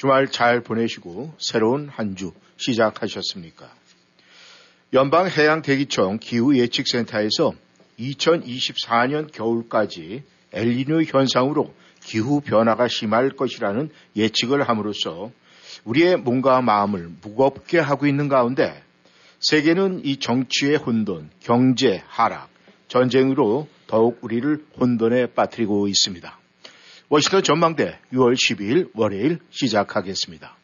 주말 잘 보내시고 새로운 한 주 시작하셨습니까? 연방해양대기청 기후예측센터에서 2024년 겨울까지 엘리뇨 현상으로 기후 변화가 심할 것이라는 예측을 함으로써 우리의 몸과 마음을 무겁게 하고 있는 가운데 세계는 이 정치의 혼돈, 경제 하락, 전쟁으로 더욱 우리를 혼돈에 빠뜨리고 있습니다. 워싱턴 전망대 6월 12일 월요일 시작하겠습니다.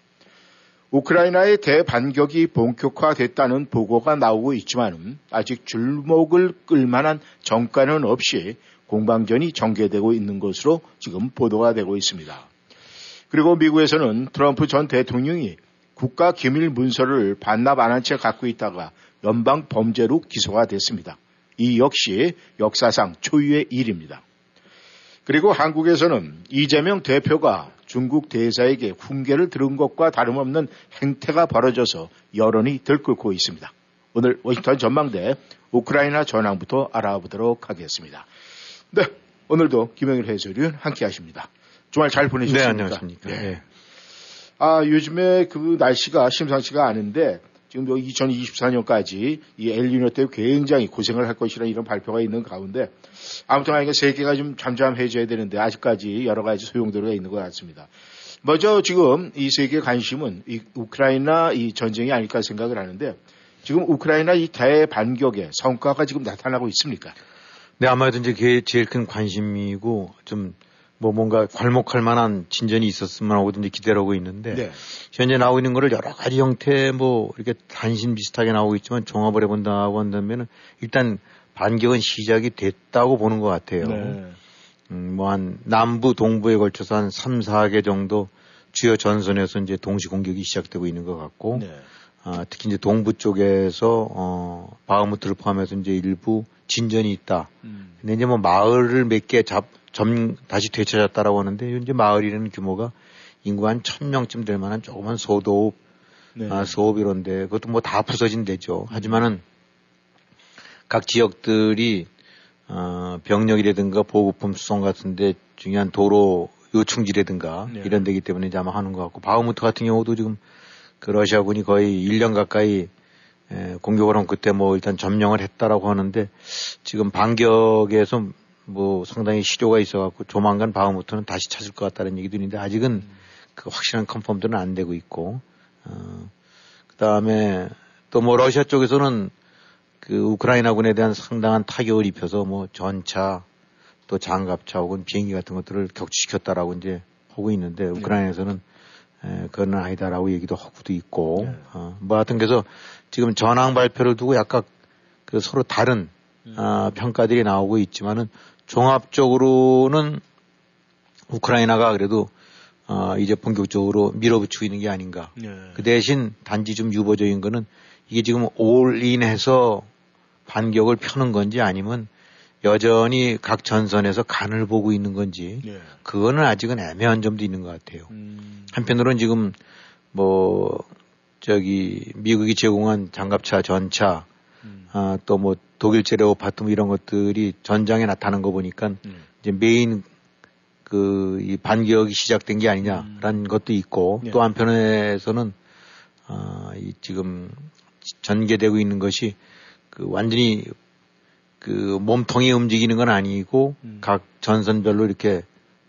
우크라이나의 대반격이 본격화됐다는 보고가 나오고 있지만 아직 줄목을 끌만한 정가는 없이 공방전이 전개되고 있는 것으로 지금 보도가 되고 있습니다. 그리고 미국에서는 트럼프 전 대통령이 국가 기밀 문서를 반납 안 한 채 갖고 있다가 연방 범죄로 기소가 됐습니다. 이 역시 역사상 초유의 일입니다. 그리고 한국에서는 이재명 대표가 중국 대사에게 훈계를 들은 것과 다름없는 행태가 벌어져서 여론이 들끓고 있습니다. 오늘 워싱턴 전망대 우크라이나 전황부터 알아보도록 하겠습니다. 네, 오늘도 김영일 해설위원 함께 하십니다. 주말 잘 보내셨습니까? 네, 안녕하십니까. 네. 아, 요즘에 그 날씨가 심상치가 않은데 지금 2024년까지 이 엘리노 때문에 굉장히 고생을 할 것이라는 이런 발표가 있는 가운데 아무튼 아니까 세계가 좀 잠잠해져야 되는데 아직까지 여러 가지 소용돌이가 있는 것 같습니다. 먼저 지금 이 세계 관심은 이 우크라이나 이 전쟁이 아닐까 생각을 하는데 지금 우크라이나 이 대반격의 성과가 지금 나타나고 있습니까? 네, 아마도 이제 그게 제일 큰 관심이고 좀 뭐 뭔가 괄목할 만한 진전이 있었으면 하고 이제 기대를 하고 있는데 네. 현재 나오고 있는 거를 여러 가지 형태 뭐 이렇게 단신 비슷하게 나오고 있지만 종합을 해본다고 한다면은 일단 반격은 시작이 됐다고 보는 것 같아요. 네. 음, 뭐 한 남부 동부에 걸쳐서 한 3, 4개 정도 주요 전선에서 이제 동시 공격이 시작되고 있는 것 같고 네. 아, 특히 이제 동부 쪽에서 어, 바흐무트를 포함해서 이제 일부 진전이 있다. 음. 근데 이제 뭐 마을을 몇 개 잡, 점 다시 되찾았다라고 하는데 이제 마을이라는 규모가 인구 한 천 명쯤 될 만한 조그만 소도읍, 네. 아, 소읍 이런데 그것도 뭐 다 부서진 데죠. 하지만은 각 지역들이 어, 병력이라든가 보급품 수송 같은데 중요한 도로 요충지라든가 네. 이런 데기 때문에 이제 아마 하는 것 같고 바흐무트 같은 경우도 지금 그 러시아군이 거의 1년 가까이 에, 공격을 하면 그때 뭐 일단 점령을 했다라고 하는데 지금 반격에서 뭐 상당히 시료가 있어갖고 조만간 바흐무트는 다시 찾을 것 같다는 얘기도 있는데 아직은 음. 그 확실한 컨펌들은 안 되고 있고 어, 그 다음에 또 뭐 러시아 쪽에서는 그 우크라이나군에 대한 상당한 타격을 입혀서 뭐 전차 또 장갑차 혹은 비행기 같은 것들을 격추시켰다라고 이제 하고 있는데 네. 우크라이나에서는 에, 그건 아니다라고 얘기도 하고도 있고 네. 어, 뭐 하여튼 그래서 지금 전황 발표를 두고 약간 그 서로 다른 음. 아, 평가들이 나오고 있지만은 종합적으로는 우크라이나가 그래도 어, 이제 본격적으로 밀어붙이고 있는 게 아닌가. 네. 그 대신 단지 좀 유보적인 거는 이게 지금 올인해서 반격을 펴는 건지 아니면 여전히 각 전선에서 간을 보고 있는 건지 네. 그거는 아직은 애매한 점도 있는 것 같아요. 음. 한편으로는 지금 뭐 저기 미국이 제공한 장갑차 전차 음. 아, 또 뭐 독일 제레오 파트뭐 이런 것들이 전장에 나타난 거 보니까 음. 이제 메인 그 이 반격이 시작된 게 아니냐라는 음. 것도 있고 네. 또 한편에서는 아, 이 지금 전개되고 있는 것이 그 완전히 그 몸통이 움직이는 건 아니고 음. 각 전선별로 이렇게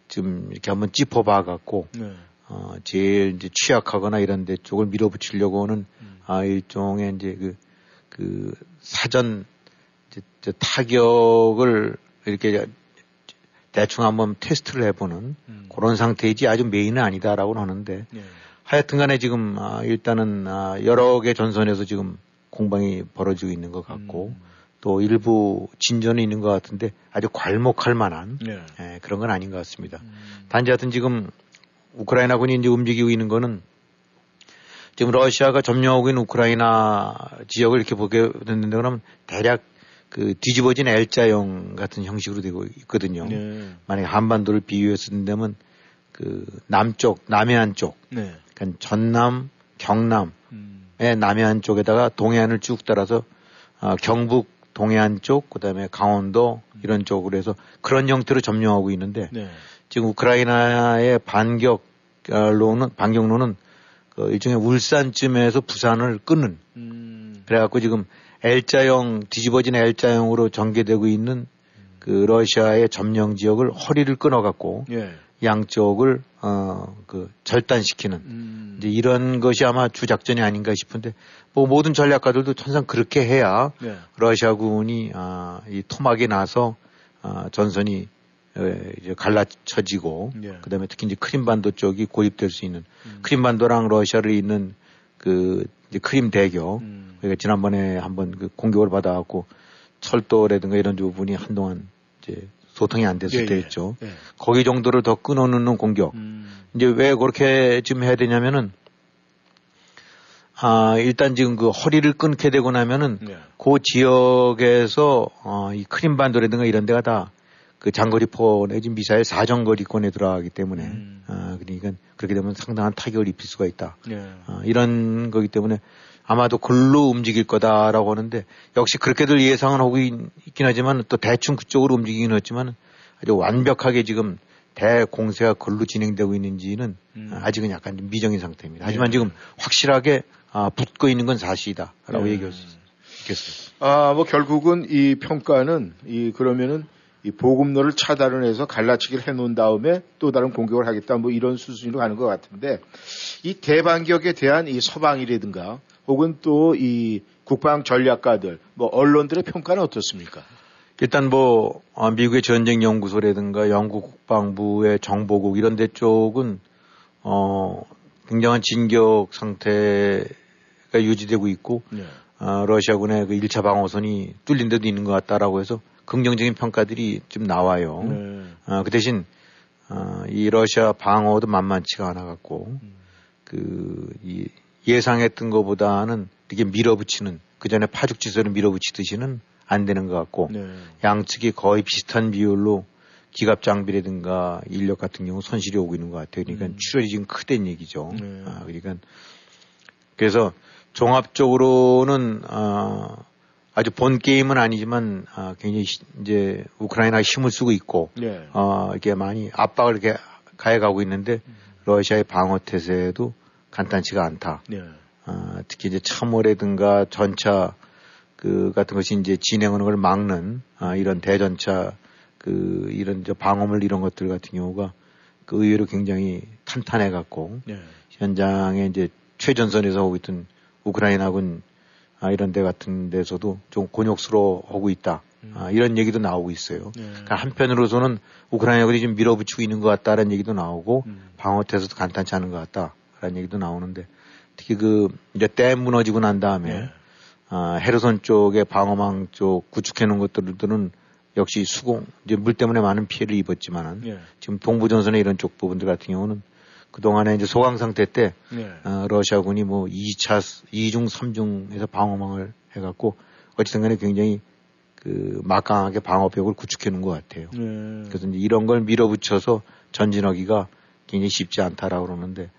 지금 이렇게 한번 짚어봐 갖고 네. 어 제일 이제 취약하거나 이런 데 쪽을 밀어붙이려고 하는 음. 아 일종의 이제 그, 그 사전 타격을 이렇게 대충 한번 테스트를 해보는 음. 그런 상태이지 아주 메인은 아니다라고 하는데 네. 하여튼 간에 지금 아, 일단은 아, 여러 개 전선에서 지금 공방이 벌어지고 있는 것 같고 음. 또 일부 진전이 있는 것 같은데 아주 괄목할 만한 네. 예, 그런 건 아닌 것 같습니다. 음. 단지 하여튼 지금 우크라이나군이 이제 움직이고 있는 거는 지금 러시아가 점령하고 있는 우크라이나 지역을 이렇게 보게 됐는데 그러면 대략 그 뒤집어진 L자형 같은 형식으로 되고 있거든요. 네. 만약에 한반도를 비유해서 쓴다면 그 남쪽, 남해안 쪽, 네. 그러니까 전남, 경남의 음. 남해안 쪽에다가 동해안을 쭉 따라서 어, 경북 동해안 쪽, 그다음에 강원도 이런 쪽으로 해서 그런 형태로 점령하고 있는데 네. 지금 우크라이나의 반격로는 반격로는 그 일종의 울산쯤에서 부산을 끊는 음. 그래갖고 지금 L자형 뒤집어진 L자형으로 전개되고 있는 그 러시아의 점령 지역을 허리를 끊어갖고 예. 양쪽을 어그 절단시키는 음. 이제 이런 것이 아마 주작전이 아닌가 싶은데 뭐 모든 전략가들도 천상 그렇게 해야 예. 러시아군이 아이 토막이 나서 아 전선이 이제 갈라쳐지고 예. 그다음에 특히 이제 크림반도 쪽이 고립될 수 있는 음. 크림반도랑 러시아를 잇는 그 이제 크림 대교 음. 그러니까 지난번에 한번 그 공격을 받아갖고 철도라든가 이런 부분이 한동안 이제 소통이 안 됐을 예, 예. 때였죠. 예. 거기 정도를 더 끊어놓는 공격. 음. 이제 왜 그렇게 지금 해야 되냐면은 아, 일단 지금 그 허리를 끊게 되고 나면은 예. 그 지역에서 어, 이 크림반도라든가 이런 데가 다 그 장거리포 내지 미사일 사정거리권에 들어가기 때문에 음. 아, 그러니까 그렇게 되면 상당한 타격을 입힐 수가 있다. 예. 아, 이런 거기 때문에 아마도 글로 움직일 거다라고 하는데 역시 그렇게들 예상은 하고 있 긴 하지만 또 대충 그쪽으로 움직이긴 했지만 아주 완벽하게 지금 대공세가 글로 진행되고 있는지는 음. 아직은 약간 미정인 상태입니다. 하지만 네. 지금 확실하게 아, 붙고 있는 건 사실이다라고 네. 얘기할 수 있겠습니다. 아, 뭐 결국은 이 평가는 이 그러면은 이 보급로를 차단을 해서 갈라치기를 해놓은 다음에 또 다른 공격을 하겠다 뭐 이런 수준으로 가는 것 같은데 이 대반격에 대한 이 서방이라든가 혹은 또 이 국방 전략가들 뭐 언론들의 평가는 어떻습니까? 일단 뭐 아, 미국의 전쟁 연구소라든가 영국 국방부의 정보국 이런 데 쪽은 어 굉장한 진격 상태가 유지되고 있고 네. 어, 러시아군의 그 1차 방어선이 뚫린 데도 있는 것 같다라고 해서 긍정적인 평가들이 좀 나와요. 네. 어, 그 대신 어, 이 러시아 방어도 만만치가 않아 갖고 음. 그이 예상했던 것보다는 이렇게 밀어붙이는 그 전에 파죽지세를 밀어붙이듯이는 안 되는 것 같고 네. 양측이 거의 비슷한 비율로 기갑 장비라든가 인력 같은 경우 손실이 오고 있는 것 같아요. 그러니까 음. 출혈이 지금 크다는 얘기죠. 네. 아, 그러니까 그래서 종합적으로는 아, 아주 본 게임은 아니지만 아, 굉장히 이제 우크라이나가 힘을 쓰고 있고 네. 어, 이게 많이 압박을 이렇게 가해가고 있는데 음. 러시아의 방어 태세도 간단치가 않다. 네. 어, 특히 이제 참호라든가 전차 그 같은 것이 이제 진행하는 걸 막는 아, 이런 대전차 그 이런 저 방어물 이런 것들 같은 경우가 그 의외로 굉장히 탄탄해 갖고 네. 현장에 이제 최전선에서 오고 있던 우크라이나군 아, 이런 데 같은 데서도 좀 곤욕스러워하고 있다. 음. 아, 이런 얘기도 나오고 있어요. 네. 그러니까 한편으로서는 우크라이나군이 좀 밀어붙이고 있는 것 같다라는 얘기도 나오고 음. 방어태에서도 간단치 않은 것 같다. 라는 얘기도 나오는데 특히 그 이제 댐 무너지고 난 다음에 네. 아, 헤르손 쪽에 방어망 쪽 구축해 놓은 것들은 역시 수공 이제 물 때문에 많은 피해를 입었지만은 네. 지금 동부 전선의 이런 쪽 부분들 같은 경우는 그 동안에 이제 소강 상태 때 네. 어, 러시아군이 뭐 2차 2중 3중에서 방어망을 해갖고 어찌든 간에 굉장히 그 막강하게 방어벽을 구축해 놓은 것 같아요. 네. 그래서 이제 이런 걸 밀어붙여서 전진하기가 굉장히 쉽지 않다라고 그러는데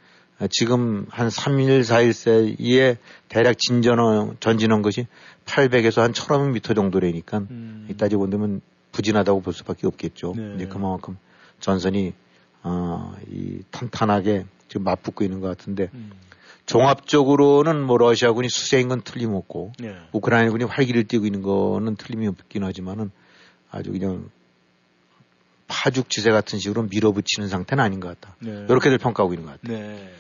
지금 한 3일, 4일 사이에 대략 진전어, 전진한 것이 800에서 한 1000m 정도라니까 음. 따지고 본다면 부진하다고 볼 수밖에 없겠죠. 네. 이제 그만큼 전선이 어, 이 탄탄하게 지금 맞붙고 있는 것 같은데 음. 종합적으로는 뭐 러시아군이 수세인 건 틀림없고 네. 우크라이나군이 활기를 띠고 있는 거는 틀림이 없긴 하지만은 아주 그냥 파죽지세 같은 식으로 밀어붙이는 상태는 아닌 것 같다. 네. 이렇게들 평가하고 있는 것 같아요. 네.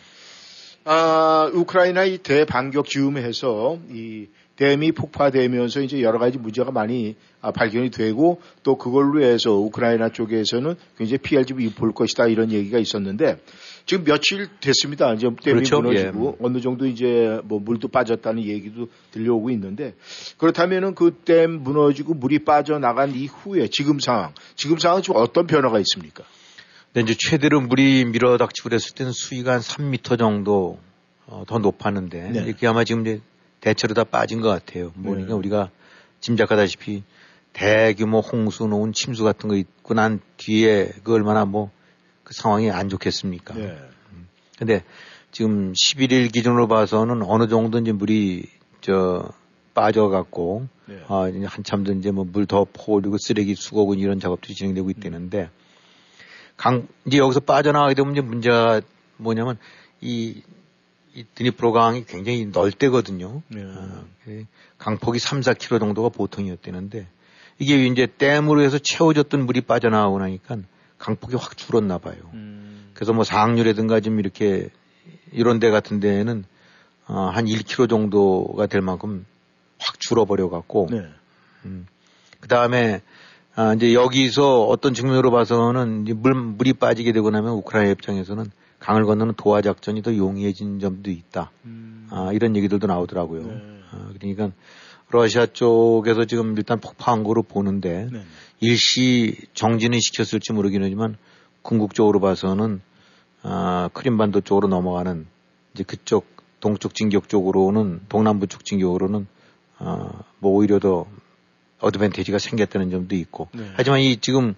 아, 우크라이나 이 대반격 즈음해서 이 댐이 폭파되면서 이제 여러 가지 문제가 많이 아, 발견이 되고 또 그걸로 해서 우크라이나 쪽에서는 굉장히 피해를 좀 입을 것이다 이런 얘기가 있었는데 지금 며칠 됐습니다. 이제 댐이 그렇죠? 무너지고 예. 어느 정도 이제 뭐 물도 빠졌다는 얘기도 들려오고 있는데 그렇다면은 그 댐 무너지고 물이 빠져나간 이후에 지금 상황, 지금 상황은 좀 어떤 변화가 있습니까? 근데 이제 최대로 물이 밀어닥치고 그랬을 때는 수위가 한 3미터 정도 어, 더 높았는데 네. 이게 아마 지금 이제 대체로 다 빠진 것 같아요. 뭐 그러니까 네. 우리가 짐작하다시피 대규모 홍수 놓은 침수 같은 거 있고 난 뒤에 그 얼마나 뭐 그 상황이 안 좋겠습니까? 네. 음. 근데 지금 11일 기준으로 봐서는 어느 정도 이제 물이 저 빠져갖고 네. 아, 한참 더 이제 뭐 물 더 퍼올리고 쓰레기 수거군 이런 작업들이 진행되고 있다는데 강 이제 여기서 빠져나가게 되면 이제 문제가 뭐냐면 이, 이 드니프로 강이 굉장히 넓대거든요. 네. 어, 강폭이 3, 4km 정도가 보통이었대는데 이게 이제 댐으로 해서 채워졌던 물이 빠져나가고 나니까 강폭이 확 줄었나 봐요. 음. 그래서 뭐 상류라든가 좀 이렇게 이런 데 같은 데에는 어, 한 1km 정도가 될 만큼 확 줄어버려 갖고 네. 음. 그 다음에 아, 이제 여기서 어떤 측면으로 봐서는 이제 물, 물이 빠지게 되고 나면 우크라이나 입장에서는 강을 건너는 도하 작전이 더 용이해진 점도 있다. 음. 아, 이런 얘기들도 나오더라고요. 네. 아, 그러니까 러시아 쪽에서 지금 일단 폭파한 거로 보는데 네. 일시 정지는 시켰을지 모르긴 하지만 궁극적으로 봐서는 아, 크림반도 쪽으로 넘어가는 이제 그쪽 동쪽 진격 쪽으로는 동남부 쪽 진격으로는 아, 뭐 오히려 더 어드밴티지가 생겼다는 점도 있고 네. 하지만 이 지금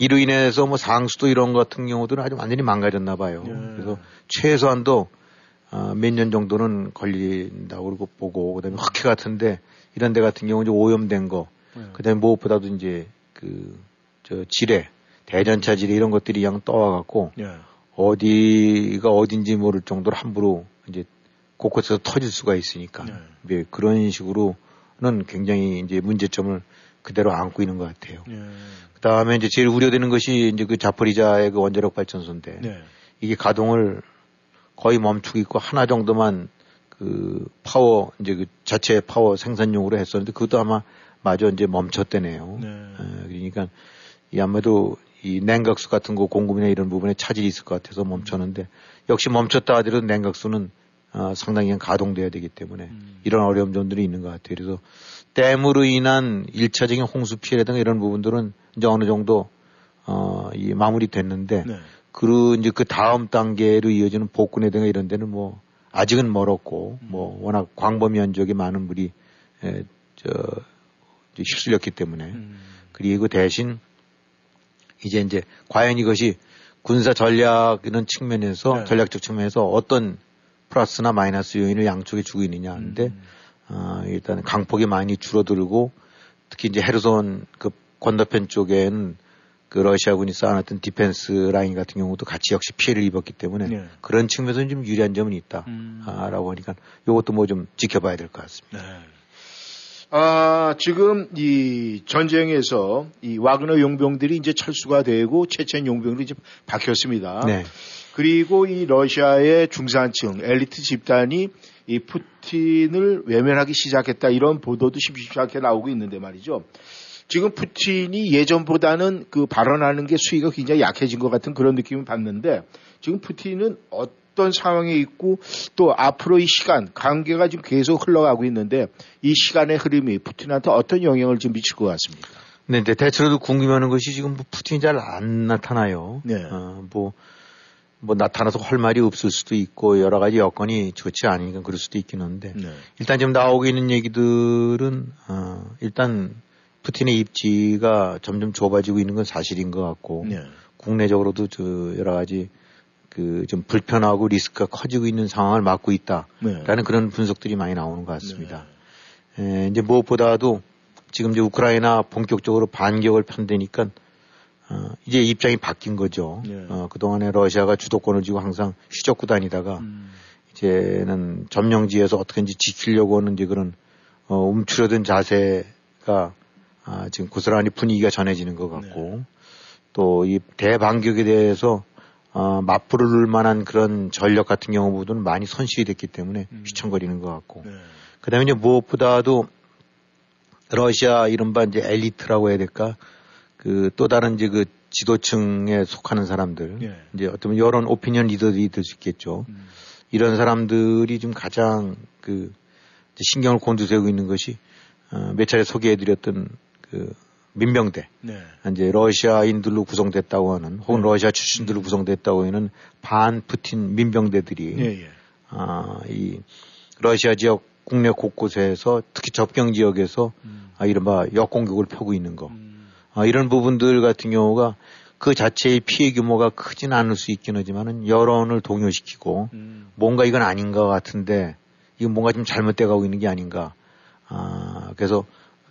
이로 인해서 뭐 상수도 이런 것 같은 경우들은 아주 완전히 망가졌나 봐요. 네. 그래서 최소한도 아, 몇년 정도는 걸린다고 그러고 보고 그다음에 흑해 같은데 이런 데 같은 경우 이제 오염된 거 네. 그다음에 무엇보다도 이제 그 저 지뢰 대전차 지뢰 이런 것들이 그냥 떠와 갖고 네. 어디가 어딘지 모를 정도로 함부로 이제 곳곳에서 터질 수가 있으니까 네. 네, 그런 식으로는 굉장히 이제 문제점을 그대로 안고 있는 것 같아요. 네. 그 다음에 이제 제일 우려되는 것이 이제 그 자포리자의 그 원자력 발전소인데 네. 이게 가동을 거의 멈추고 있고 하나 정도만 그 파워 이제 그 자체 파워 생산용으로 했었는데 그것도 아마 마저 이제 멈췄대네요. 네. 에, 그러니까 이 아무래도 이 냉각수 같은 거 공급이나 이런 부분에 차질이 있을 것 같아서 멈췄는데 역시 멈췄다 하더라도 냉각수는 어, 상당히 가동돼야 되기 때문에 음. 이런 어려움 점들이 있는 것 같아요. 그래서 댐으로 인한 일차적인 홍수 피해라든가 이런 부분들은 이제 어느 정도 어, 이 마무리됐는데 네. 그 이제 그 다음 단계로 이어지는 복근이든가 이런 데는 뭐 아직은 멀었고 음. 뭐 워낙 광범위 면적이 많은 물이 에, 저 휩쓸렸기 때문에 음. 그리고 대신 이제 이제 과연 이것이 군사 전략 이런 측면에서 네. 전략적 측면에서 어떤 플러스나 마이너스 요인을 양쪽에 주고 있느냐 하는데 음. 어, 일단 강폭이 많이 줄어들고 특히 이제 헤르손 그 건너편 쪽엔 그 러시아군이 쌓아놨던 defense line 같은 경우도 같이 역시 피해를 입었기 때문에 네. 그런 측면에서는 좀 유리한 점은 있다라고 음. 아, 하니까 이것도 뭐 좀 지켜봐야 될 것 같습니다. 네. 아, 지금 이 전쟁에서 이 와그너 용병들이 이제 철수가 되고 체첸 용병들이 이제 바뀌었습니다. 네. 그리고 이 러시아의 중산층 엘리트 집단이 이 푸틴을 외면하기 시작했다 이런 보도도 심심찮게 나오고 있는데 말이죠. 지금 푸틴이 예전보다는 그 발언하는 게 수위가 굉장히 약해진 것 같은 그런 느낌을 받는데 지금 푸틴은 어떤 상황에 있고 또 앞으로 이 시간 관계가 지금 계속 흘러가고 있는데 이 시간의 흐름이 푸틴한테 어떤 영향을 좀 미칠 것 같습니까? 네, 네 대체로도 궁금해하는 것이 지금 뭐 푸틴이 잘 안 나타나요. 네. 어, 뭐 뭐 나타나서 할 말이 없을 수도 있고 여러 가지 여건이 좋지 않으니까 그럴 수도 있긴 한데 네. 일단 지금 나오고 있는 얘기들은 어, 일단 푸틴의 입지가 점점 좁아지고 있는 건 사실인 것 같고 네. 국내적으로도 저 여러 가지 그 좀 불편하고 리스크가 커지고 있는 상황을 맞고 있다라는 네. 그런 분석들이 많이 나오는 것 같습니다. 에, 이제 무엇보다도 지금 이제 우크라이나 본격적으로 반격을 편대니까 어, 이제 입장이 바뀐 거죠. 네. 어, 그동안에 러시아가 주도권을 쥐고 항상 휘젓고 다니다가 음. 이제는 점령지에서 어떻게든지 지키려고 하는 이제 그런 어, 움츠러든 자세가 아, 지금 고스란히 분위기가 전해지는 것 같고 네. 또이 대반격에 대해서 어, 맞부를 만한 그런 전력 같은 경우보다는 많이 손실이 됐기 때문에 음. 휘청거리는 것 같고 네. 그다음에 이제 무엇보다도 러시아 이른바 이제 엘리트라고 해야 될까 그 또 다른 이제 그 지도층에 속하는 사람들 예. 이제 어떤 여론 오피니언 리더들이 될 수 있겠죠. 음. 이런 사람들이 좀 가장 그 신경을 곤두세우고 있는 것이 어, 몇 차례 소개해드렸던 그 민병대 네. 이제 러시아인들로 구성됐다고 하는 혹은 네. 러시아 출신들로 구성됐다고 하는 반 푸틴 민병대들이 예, 예. 아, 이 러시아 지역 국내 곳곳에서 특히 접경 지역에서 음. 아, 이른바 역공격을 펴고 있는 거. 음. 아, 이런 부분들 같은 경우가 그 자체의 피해 규모가 크진 않을 수 있긴 하지만은 여론을 동요시키고 음. 뭔가 이건 아닌 것 같은데 이건 뭔가 좀 잘못돼 가고 있는 게 아닌가. 아, 그래서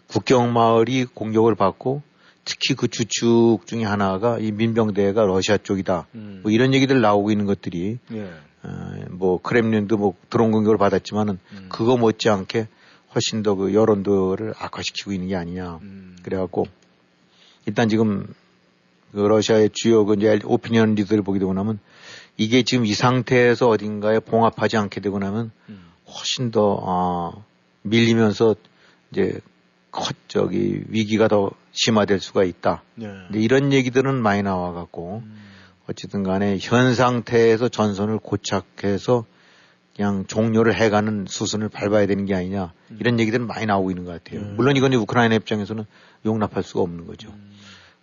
국경 마을이 공격을 받고 특히 그 주축 중에 하나가 이 민병대가 러시아 쪽이다. 음. 뭐 이런 얘기들 나오고 있는 것들이 예. 어, 뭐 크렘린도 뭐 드론 공격을 받았지만은 음. 그거 못지않게 훨씬 더 그 여론들을 악화시키고 있는 게 아니냐. 음. 그래갖고 일단 지금 그 러시아의 주요 그 이제 오피니언 리더를 보게 되고 나면 이게 지금 이 상태에서 어딘가에 봉합하지 않게 되고 나면 음. 훨씬 더 어, 밀리면서 이제 컷 저기 위기가 더 심화될 수가 있다. 네. 근데 이런 얘기들은 많이 나와갖고 음. 어쨌든 간에 현 상태에서 전선을 고착해서 그냥 종료를 해가는 수순을 밟아야 되는 게 아니냐 음. 이런 얘기들은 많이 나오고 있는 것 같아요. 네. 물론 이건 우크라이나 입장에서는 용납할 수가 없는 거죠. 음.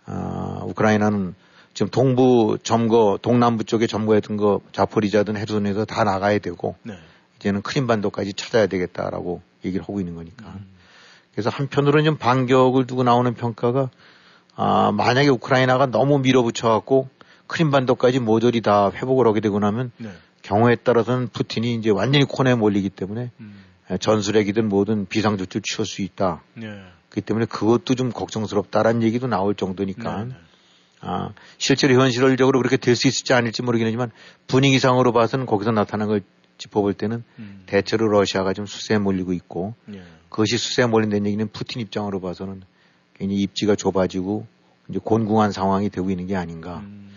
아, 우크라이나는 지금 동부 점거, 동남부 쪽에 점거했던 거 자포리자든 헤르손에서 다 나가야 되고 네. 이제는 크림반도까지 찾아야 되겠다라고 얘기를 하고 있는 거니까. 음. 그래서 한편으로는 좀 반격을 두고 나오는 평가가 아, 만약에 우크라이나가 너무 밀어붙여 갖고 크림반도까지 모조리 다 회복을 하게 되고 나면 네. 경우에 따라서는 푸틴이 이제 완전히 코너에 몰리기 때문에 음. 전술핵이든 뭐든 비상조치를 취할 수 있다. 네. 그렇기 때문에 그것도 좀 걱정스럽다라는 얘기도 나올 정도니까 네. 네. 아, 실제로 현실적으로 그렇게 될 수 있을지 아닐지 모르겠지만 분위기상으로 봐서는 거기서 나타난 걸 짚어볼 때는 음. 대체로 러시아가 좀 수세에 몰리고 있고 예. 그것이 수세에 몰린다는 얘기는 푸틴 입장으로 봐서는 굉장히 입지가 좁아지고 이제 곤궁한 상황이 되고 있는 게 아닌가. 음.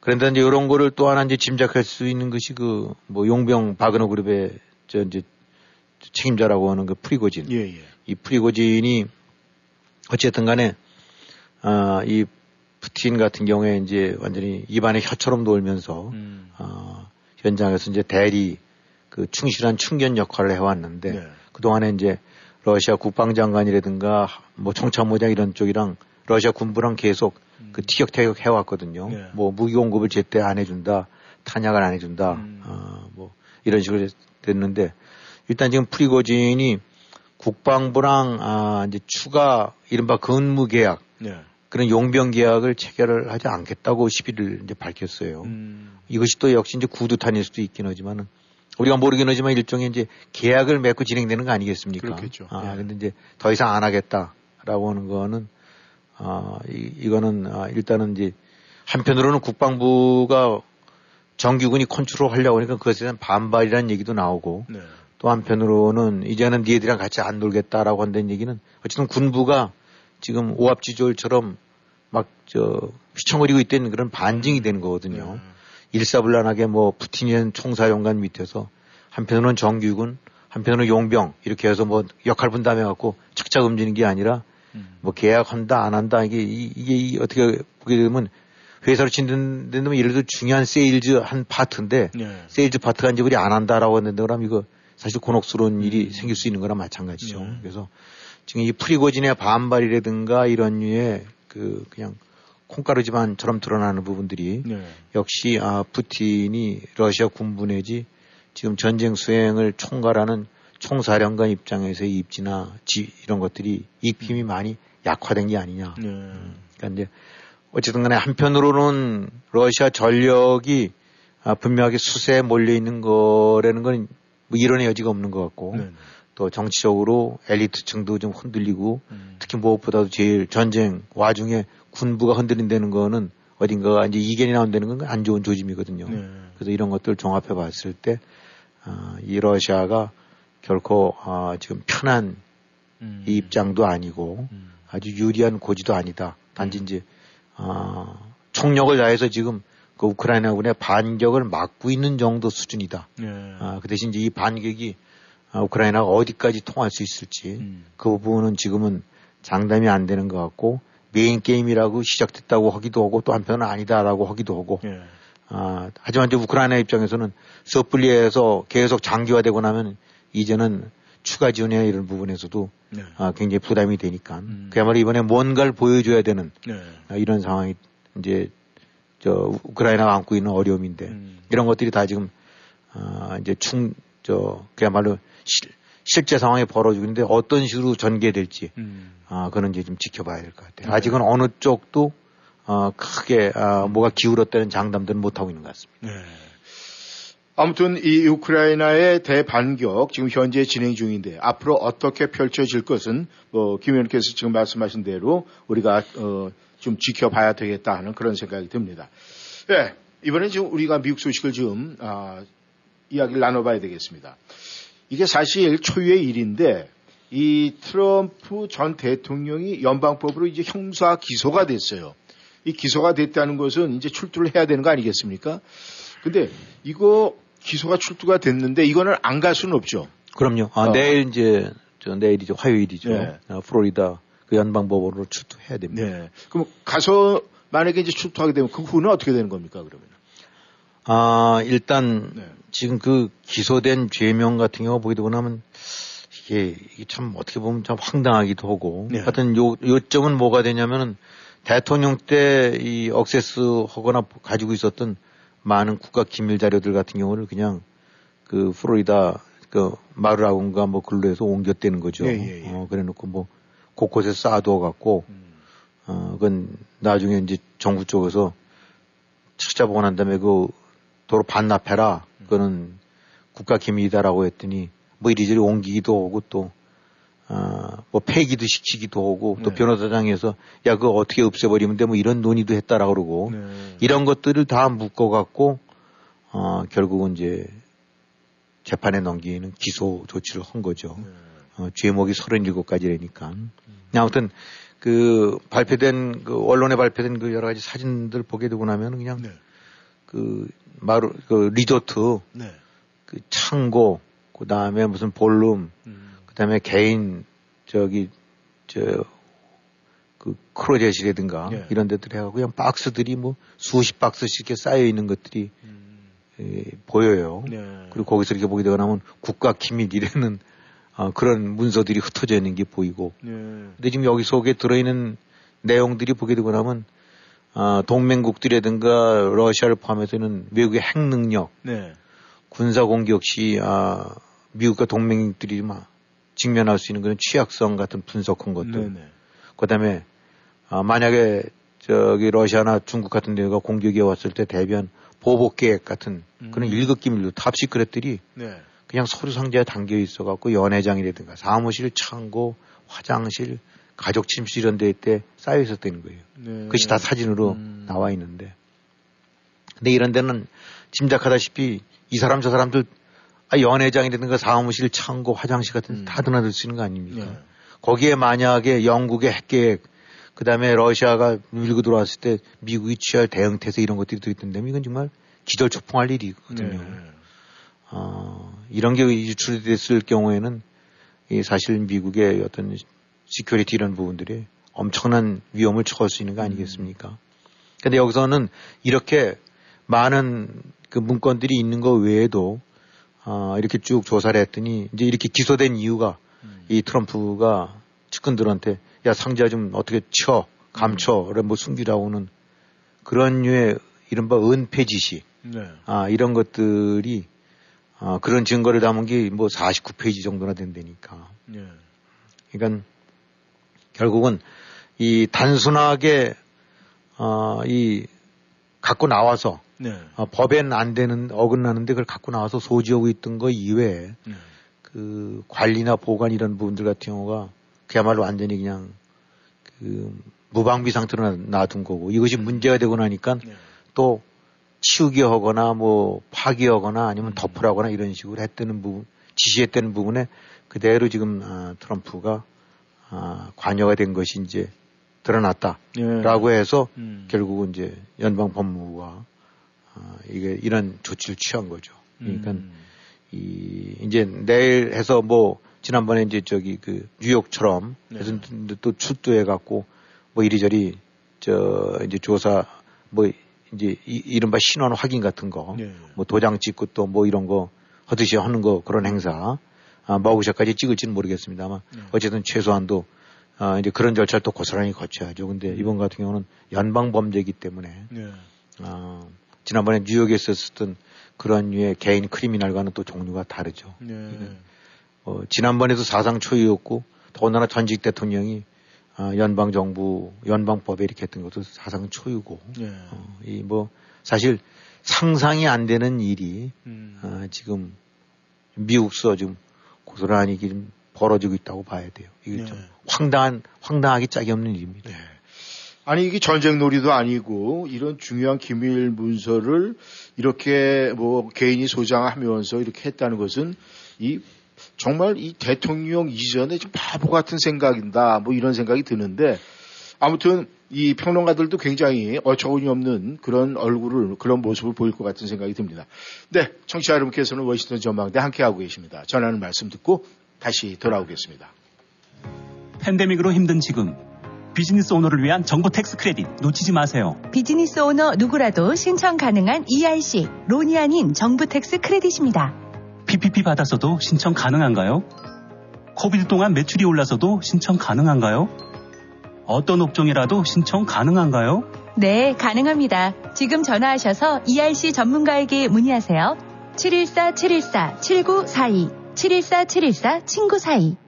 그런데 이제 이런 거를 또 하나 이제 짐작할 수 있는 것이 그 뭐 용병 바그너 그룹의 저 이제 책임자라고 하는 그 프리고진. 예, 예. 이 프리고진이 어쨌든 간에 아, 이 푸틴 같은 경우에 이제 완전히 입안에 혀처럼 돌면서 음. 어, 현장에서 이제 대리 그 충실한 충견 역할을 해왔는데 네. 그동안에 이제 러시아 국방장관이라든가 뭐 청참모장 이런 쪽이랑 러시아 군부랑 계속 음. 그 티격태격 해왔거든요. 네. 뭐 무기 공급을 제때 안 해준다, 탄약을 안 해준다, 음. 어, 뭐 이런 식으로 됐는데 일단 지금 프리고진이 국방부랑 아 이제 추가 이른바 근무 계약 네. 그런 용병 계약을 체결을 하지 않겠다고 11일 이제 밝혔어요. 음. 이것이 또 역시 이제 구두탄일 수도 있긴 하지만은 우리가 모르긴 하지만 일종의 이제 계약을 맺고 진행되는 거 아니겠습니까? 그렇겠죠. 아, 예. 근데 이제 더 이상 안 하겠다라고 하는 거는 아, 이, 이거는 아, 일단은 이제 한편으로는 국방부가 정규군이 컨트롤 하려고 하니까 그것에 대한 반발이라는 얘기도 나오고 네. 또 한편으로는 이제는 니네들이랑 같이 안 놀겠다라고 한다는 얘기는 어쨌든 군부가 지금 오합지졸처럼 막 저 휘청거리고 있다는 그런 반증이 되는 거거든요. 네. 일사불란하게 뭐 푸틴이라는 총사령관 밑에서 한편으로는 정규군, 한편으로는 용병 이렇게 해서 뭐 역할 분담해 갖고 착착 움직이는 게 아니라 음. 뭐 계약한다 안 한다 이게 이게 어떻게 보게 되면 회사로 친다는 데면 예를 들어 중요한 세일즈 한 파트인데 네. 세일즈 파트가 이제 우리 안 한다라고 했는데 그럼 이거 사실 곤혹스러운 일이 음. 생길 수 있는 거랑 마찬가지죠. 네. 그래서 지금 이 프리고진의 반발이라든가 이런 류의 그 그냥 콩가루 집안처럼 드러나는 부분들이 네. 역시 아 푸틴이 러시아 군부 내지 지금 전쟁 수행을 총괄하는 총사령관 입장에서의 입지나 지 이런 것들이 익힘이 음. 많이 약화된 게 아니냐. 네. 음, 그러니까 이제 어쨌든 간에 한편으로는 러시아 전력이 아, 분명하게 수세에 몰려 있는 거라는 건 뭐 이론의 여지가 없는 것 같고 네. 또 정치적으로 엘리트층도 좀 흔들리고 음. 특히 무엇보다도 제일 전쟁 와중에 군부가 흔들린다는 거는 어딘가가 이제 이견이 나온다는 건 안 좋은 조짐이거든요. 네. 그래서 이런 것들 을 종합해 봤을 때, 어, 이 러시아가 결코, 어, 지금 편한 음. 이 입장도 아니고 음. 아주 유리한 고지도 아니다. 단지 음. 이제, 어, 총력을 다해서 지금 그 우크라이나군의 반격을 막고 있는 정도 수준이다. 네. 아, 그 대신 이제 이 반격이 아, 우크라이나가 어디까지 통할 수 있을지 음. 그 부분은 지금은 장담이 안 되는 것 같고 메인 게임이라고 시작됐다고 하기도 하고 또 한편은 아니다라고 하기도 하고 예. 아, 하지만 이제 우크라이나 입장에서는 섣불리해서 계속 장기화되고 나면 이제는 추가 지원이나 이런 부분에서도 네. 아, 굉장히 부담이 되니까 음. 그야말로 이번에 뭔가를 보여줘야 되는 네. 아, 이런 상황이 이제 저 우크라이나가 안고 있는 어려움인데 음. 이런 것들이 다 지금 아, 이제 충, 저, 그야말로 실, 실제 상황이 벌어지고 있는데 어떤 식으로 전개될지, 음. 아, 그는 이제 좀 지켜봐야 될 것 같아요. 네. 아직은 어느 쪽도, 어, 크게, 아, 뭐가 기울었다는 장담들은 못 하고 있는 것 같습니다. 네. 아무튼 이 우크라이나의 대반격 지금 현재 진행 중인데 앞으로 어떻게 펼쳐질 것은 뭐 김 의원께서 지금 말씀하신 대로 우리가 어, 좀 지켜봐야 되겠다 하는 그런 생각이 듭니다. 네, 이번에 지금 우리가 미국 소식을 좀 아, 이야기를 나눠봐야 되겠습니다. 이게 사실 초유의 일인데 이 트럼프 전 대통령이 연방법으로 이제 형사 기소가 됐어요. 이 기소가 됐다는 것은 이제 출두를 해야 되는 거 아니겠습니까? 근데 이거 기소가 출두가 됐는데 이거는 안 갈 수는 없죠. 그럼요. 아, 어. 내일 이제 저 내일이죠. 화요일이죠. 네. 아, 플로리다 그 연방 법원으로 출두해야 됩니다. 네. 그럼 가서 만약에 이제 출두하게 되면 그 후는 어떻게 되는 겁니까 그러면? 아 일단 네. 지금 그 기소된 죄명 같은 경우 보게 되고 나면 이게, 이게 참 어떻게 보면 참 황당하기도 하고 네. 하여튼 요 요점은 뭐가 되냐면은 대통령 때 이 억세스 하거나 가지고 있었던 많은 국가 기밀 자료들 같은 경우를 그냥 그 플로리다 그 마르라군가 뭐 근로에서 옮겼다는 거죠. 예, 예, 예. 어, 그래 놓고 뭐 곳곳에 쌓아두어 갖고 음. 어, 그건 나중에 이제 정부 쪽에서 찾아보고 난 다음에 그 도로 반납해라. 그거는 국가 기밀이다라고 했더니 뭐 이리저리 옮기기도 하고 또 어, 뭐 폐기도 시키기도 하고 또 네. 변호사장에서 야 그거 어떻게 없애버리면 돼 뭐 이런 논의도 했다라고 그러고 네. 이런 것들을 다 묶어갖고 어, 결국은 이제 재판에 넘기는 기소 조치를 한 거죠. 네. 어, 죄목이 37가지라니까. 음. 아무튼 그 발표된 그 언론에 발표된 그 여러 가지 사진들 보게 되고 나면 그냥 네. 그 마루 그 리조트 네. 그 창고 그 다음에 무슨 볼룸 음. 그 다음에 개인 저기 저 그 크로젯이라든가 네. 이런 데들 해가고 그냥 박스들이 뭐 수십 박스씩 쌓여 있는 것들이 음. 예, 보여요. 네. 그리고 거기서 이렇게 보게 되고 나면 국가 기밀 이라는 어, 그런 문서들이 흩어져 있는 게 보이고. 네. 근데 지금 여기 속에 들어있는 내용들이 보게 되고 나면 어, 동맹국들이라든가 러시아를 포함해서는 외국의 핵 능력, 네. 군사 공격 시 아, 미국과 동맹들이 막 직면할 수 있는 그런 취약성 같은 분석한 것들. 네, 네. 그다음에 아, 만약에 저기 러시아나 중국 같은 데가 공격이 왔을 때 대변 보복 계획 같은 음. 그런 일급 기밀도 탑식 그랬더니 네. 그냥 서류 상자에 담겨 있어 갖고 연회장이라든가 사무실, 창고, 화장실, 가족 침실 이런 데 때 쌓여 있었다는 거예요. 네. 그것이 다 사진으로 음. 나와 있는데. 근데 이런 데는 짐작하다시피 이 사람 저 사람들 아, 연회장이라든가 사무실, 창고, 화장실 같은 데 다 드나들 수 있는 거 아닙니까? 네. 거기에 만약에 영국의 핵계획, 그 다음에 러시아가 밀고 들어왔을 때 미국이 취할 대응 태세 이런 것들이 들어있던데 이건 정말 기절초풍할 일이거든요. 네. 어, 이런 게 유출이 됐을 경우에는 이 사실 미국의 어떤 security 이런 부분들이 엄청난 위험을 처할 수 있는 거 아니겠습니까? 음. 근데 여기서는 이렇게 많은 그 문건들이 있는 거 외에도 어, 이렇게 쭉 조사를 했더니 이제 이렇게 기소된 이유가 음. 이 트럼프가 측근들한테 야 상자 좀 어떻게 쳐 감춰 음. 뭐 숨기라고는 그런 류의 이른바 은폐 지시 네. 아 이런 것들이 아 그런 증거를 담은 게 뭐 49페이지 정도나 된다니까. 네. 그러니까 결국은 이 단순하게 어, 이 갖고 나와서 네. 어, 법에는 안 되는 어긋나는데 그걸 갖고 나와서 소지하고 있던 거 이외에 네. 그 관리나 보관 이런 부분들 같은 경우가 그야말로 완전히 그냥 그 무방비 상태로 놔둔 거고 이것이 음. 문제가 되고 나니까 네. 또 치우게 하거나 뭐 파기하거나 아니면 음. 덮으라거나 이런 식으로 했다는 부분 지시했다는 부분에 그대로 지금 아, 트럼프가 아, 관여가 된 것이 이제 드러났다라고 예. 해서 음. 결국은 이제 연방 법무부가 아, 이게 이런 조치를 취한 거죠. 그러니까 음. 이 이제 내일 해서 뭐 지난번에 이제 저기 그 뉴욕처럼 네. 해서 또 출두해 갖고 뭐 이리저리 저 이제 조사 뭐 이제 이, 이른바 신원 확인 같은 거, 네. 뭐 도장 찍고 또 뭐 이런 거 하듯이 하는 거 그런 행사 아, 머그샷까지 찍을지는 모르겠습니다만 네. 어쨌든 최소한도 아, 이제 그런 절차를 또 고스란히 거쳐야죠. 근데 이번 같은 경우는 연방 범죄이기 때문에 네. 아, 지난번에 뉴욕에 있었던 그런 류의 개인 크리미널과는 또 종류가 다르죠. 네. 어, 지난번에도 사상 초유였고 더군다나 전직 대통령이 어, 연방 정부 연방법에 이렇게 했던 것도 사상 초유고 네. 어, 이뭐 사실 상상이 안 되는 일이 음. 어, 지금 미국서 지금 고스란히 지금 벌어지고 있다고 봐야 돼요. 이게 네. 좀 황당한 황당하기 짝이 없는 일입니다. 네. 아니 이게 전쟁 놀이도 아니고 이런 중요한 기밀 문서를 이렇게 뭐 개인이 소장하면서 이렇게 했다는 것은 이 정말 이 대통령 이전에 좀 바보 같은 생각인다 뭐 이런 생각이 드는데 아무튼 이 평론가들도 굉장히 어처구니 없는 그런 얼굴을 그런 모습을 보일 것 같은 생각이 듭니다. 네, 청취자 여러분께서는 워싱턴 전망대 함께하고 계십니다. 전하는 말씀 듣고 다시 돌아오겠습니다. 팬데믹으로 힘든 지금 비즈니스 오너를 위한 정부 tax credit 놓치지 마세요. 비즈니스 오너 누구라도 신청 가능한 ERC, loan이 아닌 정부 tax credit입니다. PPP 받아서도 신청 가능한가요? 코비드 동안 매출이 올라서도 신청 가능한가요? 어떤 업종이라도 신청 가능한가요? 네, 가능합니다. 지금 전화하셔서 ERC 전문가에게 문의하세요. 714-714-7942, 714-714-친구42.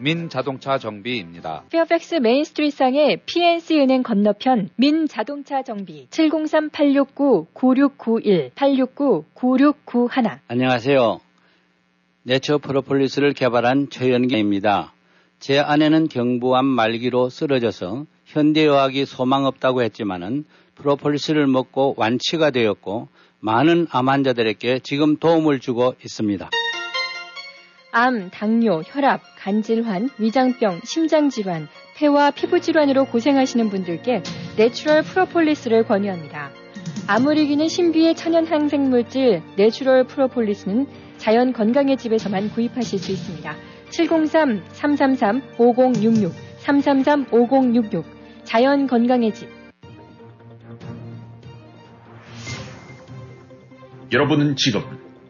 민자동차 정비입니다. 페어팩스 메인스트리트상의 PNC 은행 건너편 민자동차 정비 703-869-9691 869-9691 안녕하세요. 네처 프로폴리스를 개발한 최연기입니다. 제 아내는 경부암 말기로 쓰러져서 현대의학이 소망 없다고 했지만은 프로폴리스를 먹고 완치가 되었고 많은 암 환자들에게 지금 도움을 주고 있습니다. 암, 당뇨, 혈압, 간질환, 위장병, 심장질환, 폐와 피부질환으로 고생하시는 분들께 내추럴 프로폴리스를 권유합니다. 암을 이기는 신비의 천연 항생물질 내추럴 프로폴리스는 자연 건강의 집에서만 구입하실 수 있습니다. 703-333-5066, 333-5066, 자연 건강의 집. 여러분은 지금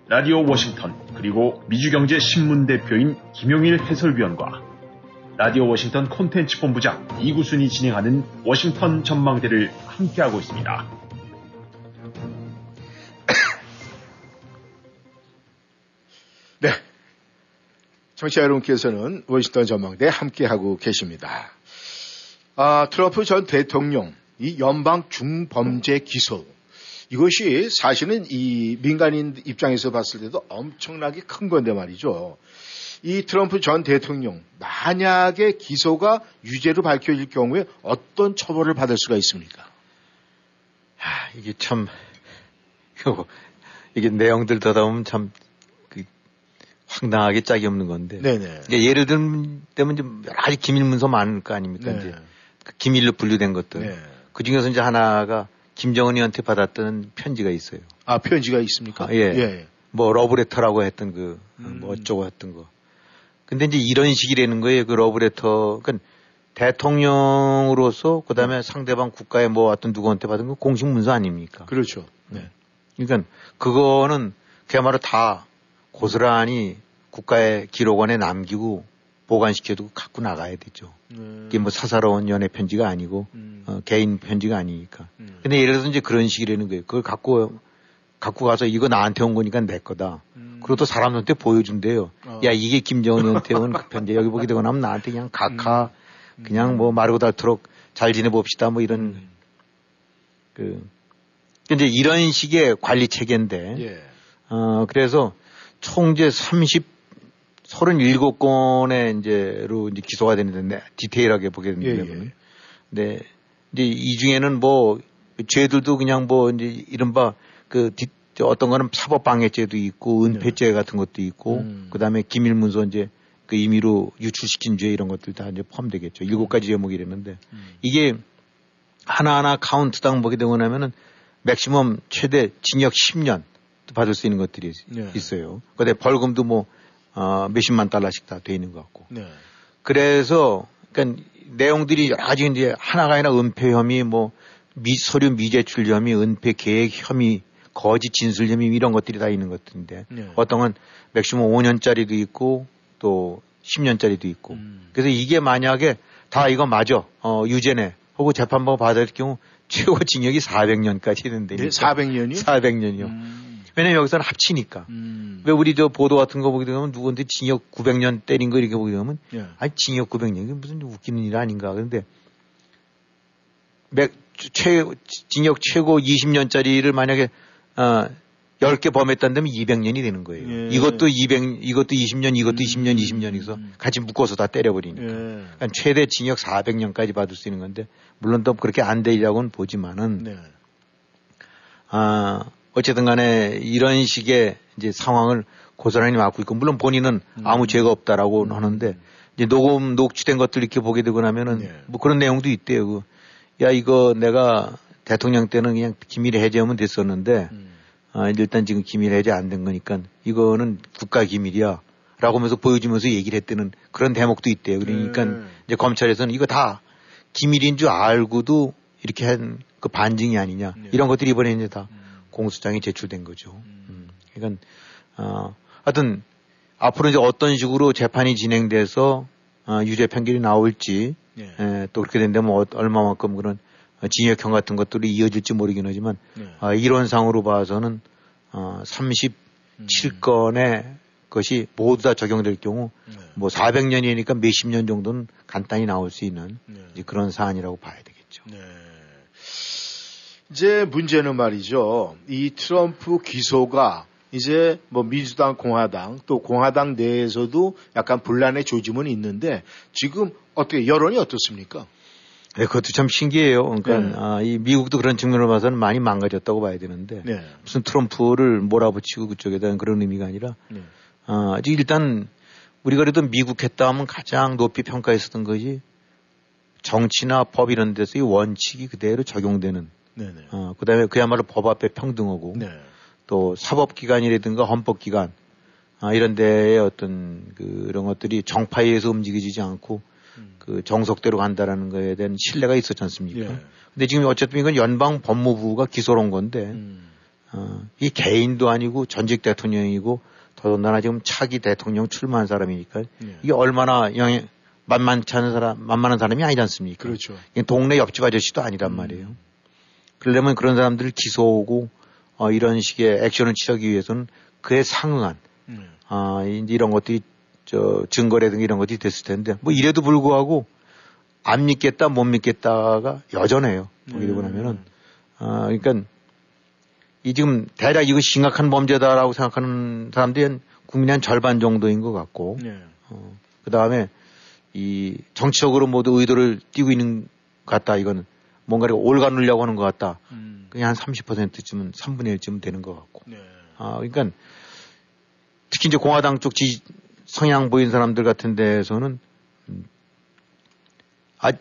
라디오 워싱턴 그리고 미주경제 신문 대표인 김용일 해설위원과 라디오 워싱턴 콘텐츠 본부장 이구순이 진행하는 워싱턴 전망대를 함께하고 있습니다. 네. 청취자 여러분께서는 워싱턴 전망대 함께하고 계십니다. 아, 트럼프 전 대통령, 이 연방 중범죄 기소 이것이 사실은 이 민간인 입장에서 봤을 때도 엄청나게 큰 건데 말이죠. 이 트럼프 전 대통령 만약에 기소가 유죄로 밝혀질 경우에 어떤 처벌을 받을 수가 있습니까? 아, 이게 참 이게 내용들 더다 보면 참 그, 황당하게 짝이 없는 건데. 네네. 예를 들면 좀 여러 가지 기밀 문서 많을 거 아닙니까? 네. 이제 그 기밀로 분류된 것들. 네. 그 중에서 이제 하나가 김정은이한테 받았던 편지가 있어요. 아, 편지가 있습니까? 아, 예. 예. 뭐 러브레터라고 했던 그, 음. 뭐 어쩌고 했던 거. 근데 이제 이런 식이라는 거예요. 그 러브레터. 그러니까 대통령으로서 그 다음에 음. 상대방 국가에 뭐 어떤 누구한테 받은 거 공식 문서 아닙니까? 그렇죠. 네. 그러니까 그거는 그야말로 다 고스란히 국가의 기록원에 남기고 보관시켜두고 갖고 나가야 되죠. 음. 이게 뭐 사사로운 연애 편지가 아니고 음. 어, 개인 편지가 아니니까. 음. 근데 예를 들어서 이제 그런 식이라는 거예요. 그걸 갖고 갖고 가서 이거 나한테 온 거니까 내 거다. 음. 그리고 또 사람들한테 보여준대요. 어. 야 이게 김정은한테 온그 편지 여기 보게 되고 나면 나한테 그냥 각하 음. 그냥 뭐 마르고 닳도록 잘 지내봅시다 뭐 이런 음. 그 이제 이런 식의 관리 체계인데, 예. 어, 그래서 총 이제 30, 37 건의 이제로 이제 기소가 되는데, 디테일하게 보게 되는데, 예, 예. 네. 이제 이 중에는 뭐, 죄들도 그냥 뭐, 이제 이른바 그 디, 어떤 거는 사법방해죄도 있고, 은폐죄 같은 것도 있고, 음. 그 다음에 기밀문서 이제 그 임의로 유출시킨 죄 이런 것들 다 이제 포함되겠죠. 일곱 가지 제목이 이랬는데, 음. 이게 하나하나 count당 보게 되고 나면은 maximum 최대 징역 10년 받을 수 있는 것들이 네. 있어요. 근데 벌금도 뭐 어, 몇십만 달러씩 다 돼 있는 것 같고. 네. 그래서 그러니까 내용들이 여러 가지 이제 하나가 아니라 은폐 혐의, 뭐 미, 서류 미제출 혐의, 은폐 계획 혐의, 거짓 진술 혐의 이런 것들이 다 있는 것들인데 네. 어떤 건 maximum 5년짜리도 있고 또 10년짜리도 있고. 음. 그래서 이게 만약에 다 이거 맞아. 어, 유죄네. 하고 재판부 받을 경우 최고 징역이 400년까지 되는데. 네, 400년이요? 400년이요. 음. 왜냐면 여기서는 합치니까. 음. 왜 우리 저 보도 같은 거 보게 되면 누구한테 징역 900년 때린 거 이렇게 보게 되면 예. 아니 징역 900년 이게 무슨 웃기는 일 아닌가. 그런데 맥, 최, 징역 최고 20년짜리를 만약에 어, 10개 범했다면 200년이 되는 거예요. 예. 이것도 200, 이것도 20년, 이것도 음. 20년, 20년이서 같이 묶어서 다 때려버리니까. 예. 그러니까 최대 징역 400년까지 받을 수 있는 건데, 물론 또 그렇게 안 되리라고는 보지만은, 네. 아, 어쨌든 간에 이런 식의 이제 상황을 고스란히 맡고 있고, 물론 본인은 음. 아무 죄가 없다라고 음. 하는데, 이제 녹음, 녹취된 것들 이렇게 보게 되고 나면은, 네. 뭐 그런 내용도 있대요. 그, 야, 이거 내가 대통령 때는 그냥 기밀 해제하면 됐었는데, 음. 아, 일단 지금 기밀 해제 안 된 거니까 이거는 국가 기밀이야. 라고 하면서 보여주면서 얘기를 했다는 그런 대목도 있대요. 그러니까 음. 이제 검찰에서는 이거 다 기밀인 줄 알고도 이렇게 한 그 반증이 아니냐. 네. 이런 것들이 이번에 이제 다 음. 공소장이 제출된 거죠. 음. 음. 그러니까, 어, 하여튼 앞으로 이제 어떤 식으로 재판이 진행돼서 어, 유죄 판결이 나올지 네. 에, 또 그렇게 된다면 어, 얼마만큼 그런 징역형 같은 것들이 이어질지 모르긴 하지만 네. 어, 이론상으로 봐서는 어, 37건의 음. 것이 모두 다 적용될 경우 네. 뭐 400년이니까 몇십 년 정도는 간단히 나올 수 있는 네. 그런 사안이라고 봐야 되겠죠. 네. 이제 문제는 말이죠. 이 트럼프 기소가 이제 뭐 민주당, 공화당 또 공화당 내에서도 약간 분란의 조짐은 있는데 지금 어떻게 여론이 어떻습니까? 네, 그것도 참 신기해요. 그러니까 네. 아, 이 미국도 그런 측면으로 봐서는 많이 망가졌다고 봐야 되는데 네. 무슨 트럼프를 몰아붙이고 그쪽에다 그런 의미가 아니라 네. 아, 일단 우리가 그래도 미국 했다 하면 가장 높이 평가했었던 것이 정치나 법 이런 데서 이 원칙이 그대로 적용되는 네, 네. 어, 그다음에 그야말로 법 앞에 평등하고 네. 또 사법기관이라든가 헌법기관 아, 이런 데의 어떤 그런 것들이 정파에 의해서 움직여지지 않고 그 정석대로 간다라는 거에 대한 신뢰가 있었지 않습니까? 예. 근데 지금 어쨌든 이건 연방 법무부가 기소를 한 건데, 음. 어, 이 개인도 아니고 전직 대통령이고 더군다나 지금 차기 대통령 출마한 사람이니까 예. 이게 얼마나 영향, 만만치 않은 사람, 만만한 사람이 아니지 않습니까? 그렇죠. 동네 옆집 아저씨도 아니란 음. 말이에요. 그러려면 그런 사람들을 기소하고 어, 이런 식의 액션을 취하기 위해서는 그에 상응한 음. 아, 이런 것들이 저 증거라든가 이런 것들이 됐을 텐데 뭐 이래도 불구하고 안 믿겠다 못 믿겠다가 여전해요. 보게 되고 나면은 아 그러니까 이 지금 대략 이거 심각한 범죄다라고 생각하는 사람들이 국민의 한 절반 정도인 것 같고 네. 어, 그 다음에 이 정치적으로 모두 의도를 띄고 있는 것 같다 이거는 뭔가를 올가누려고 하는 것 같다. 음. 그냥 한 30%쯤은 3분의 1쯤은 되는 것 같고. 네. 아 그러니까 특히 이제 공화당 쪽 지, 성향 보인 사람들 같은 데에서는 음, 아,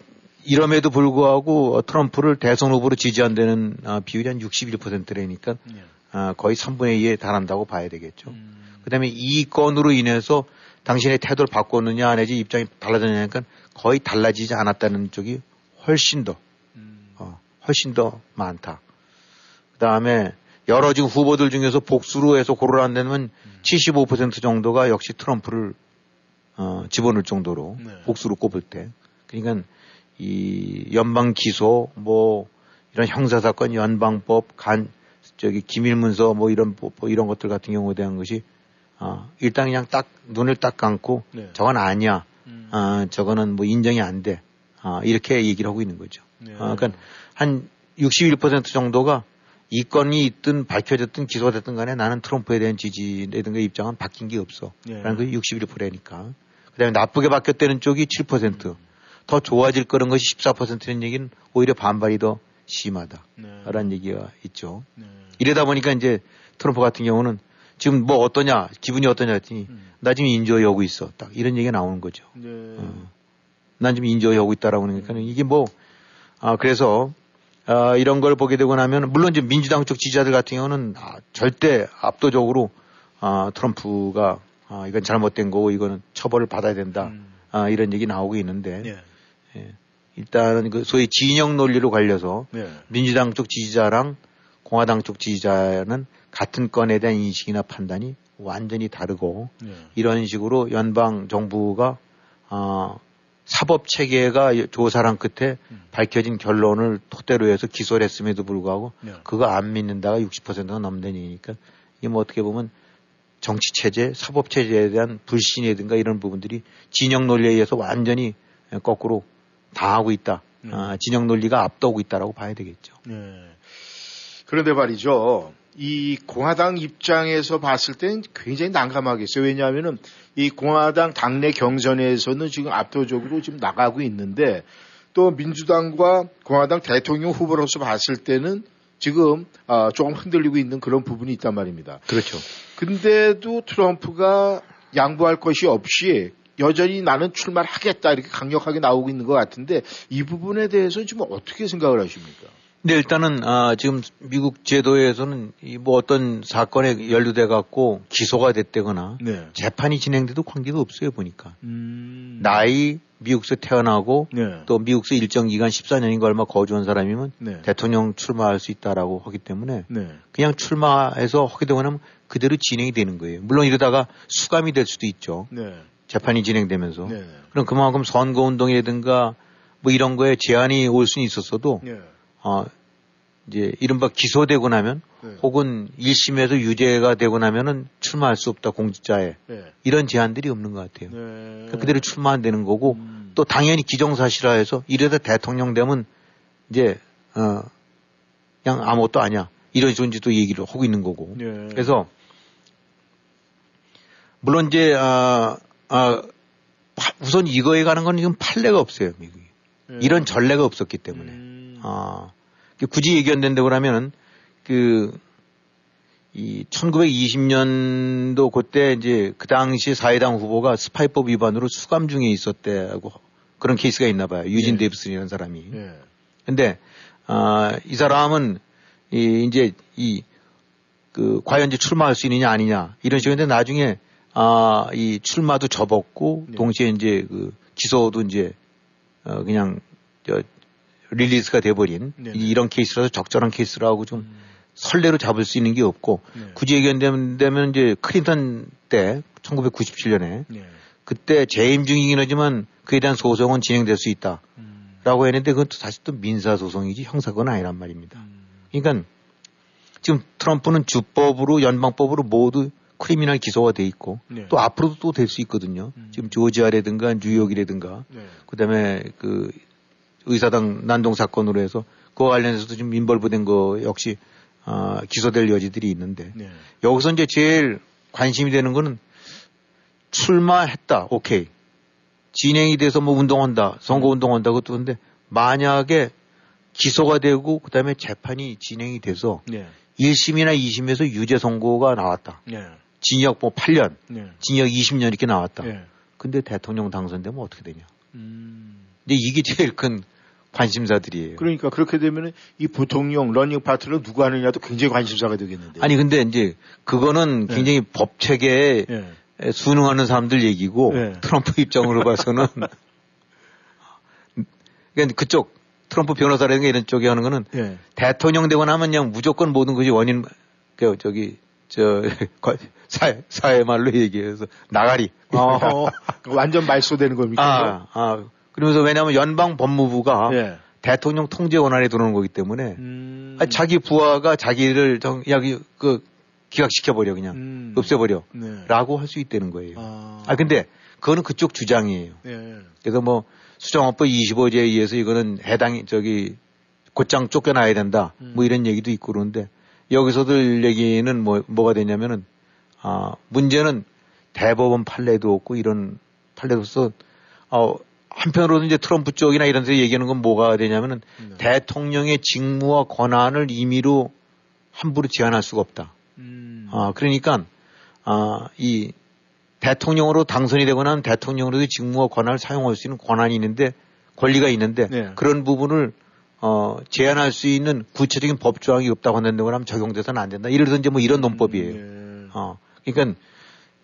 이럼에도 불구하고 트럼프를 대선 후보로 지지한다는 아, 비율이 한 61%라니까 네. 아, 거의 3분의 2에 달한다고 봐야 되겠죠. 음. 그 다음에 이 건으로 인해서 당신의 태도를 바꿨느냐 내지 입장이 달라졌냐니까 거의 달라지지 않았다는 쪽이 훨씬 더, 훨씬 더 많다. 그 다음에 여러 지금 후보들 중에서 복수로 해서 고르라는데는 음. 75% 정도가 역시 트럼프를 어, 집어넣을 정도로 네. 복수로 꼽을 때. 그러니까 이 연방 기소 뭐 이런 형사 사건 연방법 간 저기 기밀 문서 뭐 이런 뭐, 뭐 이런 것들 같은 경우에 대한 것이 어, 일단 그냥 딱 눈을 딱 감고 네. 저건 아니야. 음. 어, 저거는 뭐 인정이 안 돼. 어, 이렇게 얘기를 하고 있는 거죠. 네. 어, 그러니까 한 61% 정도가 이 건이 있든 밝혀졌든 기소가 됐든 간에 나는 트럼프에 대한 지지라든가 입장은 바뀐 게 없어. 예. 라는 게 61%니까. 그 다음에 나쁘게 바뀌었다는 쪽이 7%. 음. 더 좋아질 거는 것이 14%는 얘기는 오히려 반발이 더 심하다. 네. 라는 얘기가 있죠. 네. 이러다 보니까 이제 트럼프 같은 경우는 지금 뭐 어떠냐, 기분이 어떠냐 했더니 음. 나 지금 인조에 오고 있어. 딱 이런 얘기가 나오는 거죠. 네. 어. 난 지금 인조에 오고 있다라고 그러니까는 이게 뭐, 아, 그래서 어, 이런 걸 보게 되고 나면 물론 이제 민주당 쪽 지지자들 같은 경우는 아, 절대 압도적으로 아, 트럼프가 아, 이건 잘못된 거고 이거는 처벌을 받아야 된다. 음. 아, 이런 얘기 나오고 있는데 예. 예. 일단은 그 소위 진영 논리로 갈려서 예. 민주당 쪽 지지자랑 공화당 쪽 지지자는 같은 건에 대한 인식이나 판단이 완전히 다르고 예. 이런 식으로 연방 정부가 어, 사법 체계가 조사랑 끝에 음. 밝혀진 결론을 토대로 해서 기소를 했음에도 불구하고 네. 그거 안 믿는다가 60%가 넘는 얘기니까 이게 뭐 어떻게 보면 정치 체제, 사법 체제에 대한 불신이라든가 이런 부분들이 진영 논리에 의해서 완전히 거꾸로 당하고 있다. 네. 아, 진영 논리가 앞도고 있다라고 봐야 되겠죠. 네. 그런데 말이죠. 이 공화당 입장에서 봤을 땐 굉장히 난감하겠어요. 왜냐하면은 이 공화당 당내 경선에서는 지금 압도적으로 지금 나가고 있는데 또 민주당과 공화당 대통령 후보로서 봤을 때는 지금 아, 조금 흔들리고 있는 그런 부분이 있단 말입니다. 그렇죠. 근데도 트럼프가 양보할 것이 없이 여전히 나는 출마를 하겠다 이렇게 강력하게 나오고 있는 것 같은데 이 부분에 대해서 지금 어떻게 생각을 하십니까? 네, 일단은 아, 지금 미국 제도에서는 이 뭐 어떤 사건에 연루돼 갖고 기소가 됐다거나 네. 재판이 진행돼도 관계가 없어요 보니까 음... 나이 미국에서 태어나고 네. 또 미국에서 일정 기간 14년인가 얼마 거주한 사람이면 네. 대통령 출마할 수 있다라고 하기 때문에 네. 그냥 출마해서 하게 되면 그대로 진행이 되는 거예요. 물론 이러다가 수감이 될 수도 있죠. 네. 재판이 진행되면서 네. 그럼 그만큼 선거 운동이라든가 뭐 이런 거에 제한이 올 수는 있었어도 어, 이제 이른바 기소되고 나면 네. 혹은 1심에서 유죄가 되고 나면은 출마할 수 없다 공직자에 네. 이런 제한들이 없는 것 같아요. 네. 그러니까 그대로 출마 안 되는 거고 음. 또 당연히 기정사실화해서 이래다 대통령 되면 이제 어 그냥 아무것도 아니야 이런 존재도 얘기를 하고 있는 거고 네. 그래서 물론 이제 아, 아 우선 이거에 가는 건 지금 판례가 없어요 미국이 네. 이런 전례가 없었기 때문에 음. 아 굳이 얘기 안 된다고 하면은 그, 이 1920년도 그때 이제 그 당시 사회당 후보가 스파이법 위반으로 수감 중에 있었대고 그런 케이스가 있나 봐요. 유진 예. 데이비슨이라는 사람이. 예. 근데, 아, 이 사람은 이, 이제 이, 그, 과연 이제 출마할 수 있느냐 아니냐 이런 식인데 나중에 아, 이 출마도 접었고 예. 동시에 이제 그 기소도 이제 어, 그냥 저 release가 돼버린 네네. 이런 케이스라서 적절한 케이스라고 좀 음. 선례로 잡을 수 있는 게 없고 네. 굳이 얘기한다면 이제 클린턴 때 1997년에 네. 그때 재임 중이긴 하지만 그에 대한 소송은 진행될 수 있다. 음. 라고 했는데 그것도 사실 또 민사 소송이지 형사건 아니란 말입니다. 음. 그러니까 지금 트럼프는 주법으로 연방법으로 모두 크리미널 기소가 돼 있고 네. 또 앞으로도 또 될 수 있거든요. 음. 지금 조지아라든가 뉴욕이라든가 네. 그다음에 그 의사당 난동 사건으로 해서 그와 관련해서도 지금 인벌브된 거 역시 어, 기소될 여지들이 있는데 네. 여기서 이제 제일 관심이 되는 거는 출마했다. 오케이. 진행이 돼서 뭐 운동한다. 선거 운동한다. 그것도 근데 만약에 기소가 되고 그다음에 재판이 진행이 돼서 네. 1심이나 2심에서 유죄 선고가 나왔다. 네. 징역 뭐 8년, 네. 징역 20년 이렇게 나왔다. 네. 근데 대통령 당선되면 어떻게 되냐. 음. 이제 이게 제일 큰 관심사들이에요. 그러니까 그렇게 되면 이 부통령 running 파트를 누가 하느냐도 굉장히 관심사가 되겠는데. 아니 근데 이제 그거는 네. 굉장히 법 체계에 네. 순응하는 사람들 얘기고 네. 트럼프 입장으로 봐서는 그러니까 그쪽 트럼프 변호사라든가 이런 쪽에 하는 거는 네. 대통령 되고 나면 그냥 무조건 모든 것이 원인 그 저기 저 사회, 사회 말로 얘기해서 나가리. 어, 완전 말소되는 겁니까? 아, 아 그러면서 왜냐하면 연방 법무부가 예. 대통령 통제 권한에 들어오는 거기 때문에 음... 아니, 자기 부하가 자기를 정, 여기 그 기각시켜 버려 그냥 음... 없애버려 네. 라고 할 수 있다는 거예요. 아... 아 근데 그거는 그쪽 주장이에요. 예. 그래서 뭐 수정헌법 25조에 의해서 이거는 해당이 저기 곧장 쫓겨나야 된다. 음... 뭐 이런 얘기도 있고 그러는데 여기서들 얘기는 뭐, 뭐가 되냐면은, 아, 문제는 대법원 판례도 없고 이런 판례로서, 어, 한편으로는 이제 트럼프 쪽이나 이런 데 얘기하는 건 뭐가 되냐면은 네. 대통령의 직무와 권한을 임의로 함부로 제한할 수가 없다. 음. 아, 그러니까, 아, 이 대통령으로 당선이 되거나 대통령으로의 직무와 권한을 사용할 수 있는 권한이 있는데 권리가 있는데 네. 그런 부분을 어, 제한할 수 있는 구체적인 법 조항이 없다고 한다고 하면 적용돼서는 안 된다. 이래서 이제 뭐 이런 논법이에요. 음, 네. 어, 그러니까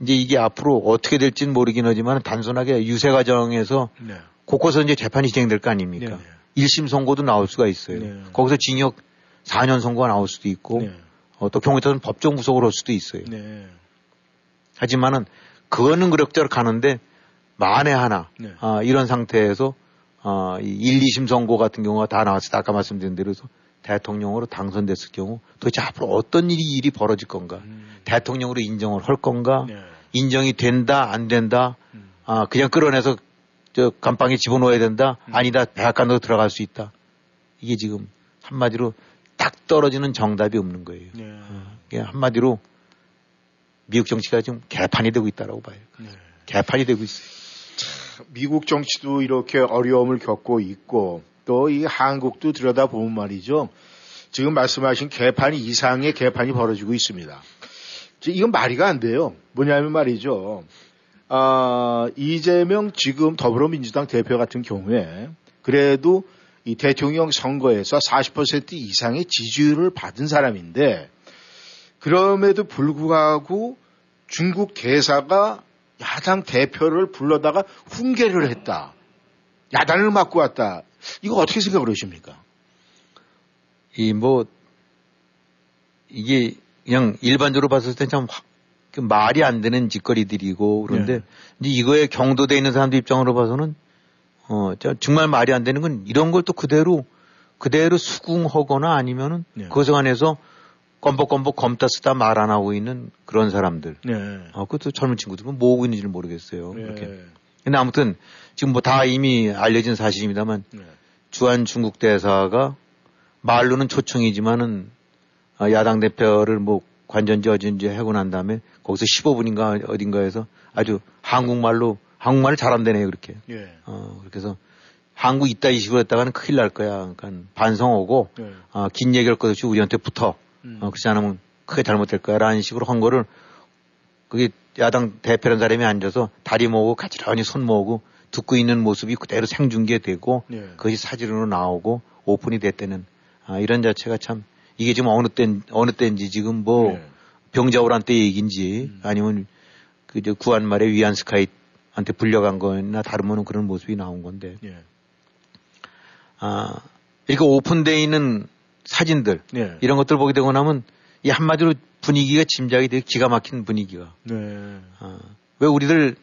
이제 이게 앞으로 어떻게 될지는 모르긴 하지만 단순하게 유세 과정에서 네. 곳곳에서 이제 재판이 진행될 거 아닙니까? 네. 1심 선고도 나올 수가 있어요. 네. 거기서 징역 4년 선고가 나올 수도 있고 네. 어, 또 경우에 따라서는 법정 구속을 할 수도 있어요. 네. 하지만은 그거는 그럭저럭 가는데 만에 하나 아, 이런 상태에서 어, 이 1, 2심 선고 같은 경우가 다 나왔을 때 아까 말씀드린 대로 대통령으로 당선됐을 경우 도대체 앞으로 어떤 일이 일이 벌어질 건가? 음. 대통령으로 인정을 할 건가? 네. 인정이 된다, 안 된다? 음. 아, 그냥 끌어내서 저 감방에 집어넣어야 된다? 음. 아니다, 백악관으로 들어갈 수 있다? 이게 지금 한마디로 딱 떨어지는 정답이 없는 거예요. 네. 어, 한마디로 미국 정치가 지금 개판이 되고 있다라고 봐요. 네. 개판이 되고 있어요. 미국 정치도 이렇게 어려움을 겪고 있고 또 이 한국도 들여다보면 말이죠. 지금 말씀하신 개판 이상의 개판이 벌어지고 있습니다. 이건 말이가 안 돼요. 뭐냐면 말이죠. 아, 이재명 지금 더불어민주당 대표 같은 경우에 그래도 이 대통령 선거에서 40% 이상의 지지율을 받은 사람인데 그럼에도 불구하고 중국 대사가 야당 대표를 불러다가 훈계를 했다. 야단을 맞고 왔다. 이거 어떻게 생각을 하십니까? 이 뭐 이게 그냥 일반적으로 봤을 때참 그 말이 안 되는 짓거리들이고 그런데 네. 이제 이거에 경도돼 있는 사람들 입장으로 봐서는 어 정말 말이 안 되는 건 이런 걸 또 그대로 그대로 수긍하거나 아니면은 네. 그것에 관해서 껌벅껌벅 검다 쓰다 말 안 하고 있는 그런 사람들. 네. 어, 그것도 젊은 친구들 은 뭐 하고 있는지 를 모르겠어요. 네. 이렇게. 근데 아무튼 지금 뭐 다 이미 알려진 사실입니다만 네. 주한 중국 대사가 말로는 초청이지만은 어, 야당 대표를 뭐 관전지 어딘지 하고 난 다음에 거기서 15분인가 어딘가에서 아주 한국말로 한국말을 잘한다네요 그렇게. 예. 어, 그렇게 해서 한국 있다 이 식으로 했다가는 큰일 날 거야. 그러니까 반성 오고 예. 어, 긴 얘기할 것 없이 우리한테 붙어. 음. 어, 그렇지 않으면 크게 잘못될 거야라는 식으로 한 거를 그게 야당 대표라는 사람이 앉아서 다리 모으고 가지런히 손 모으고 듣고 있는 모습이 그대로 생중계되고 네. 그것이 사진으로 나오고 오픈이 됐다는 아, 이런 자체가 참 이게 지금 어느 때 어느 때인지 지금 뭐 네. 병자호란 때 얘기인지 음. 아니면 그저 구한 말에 위안 스카이한테 불려간 거나 다르면 그런 모습이 나온 건데 네. 아 이렇게 오픈돼 있는 사진들 네. 이런 것들 보게 되고 나면 이 한마디로 분위기가 짐작이 되게 기가 막힌 분위기가. 네. 어, 왜 우리들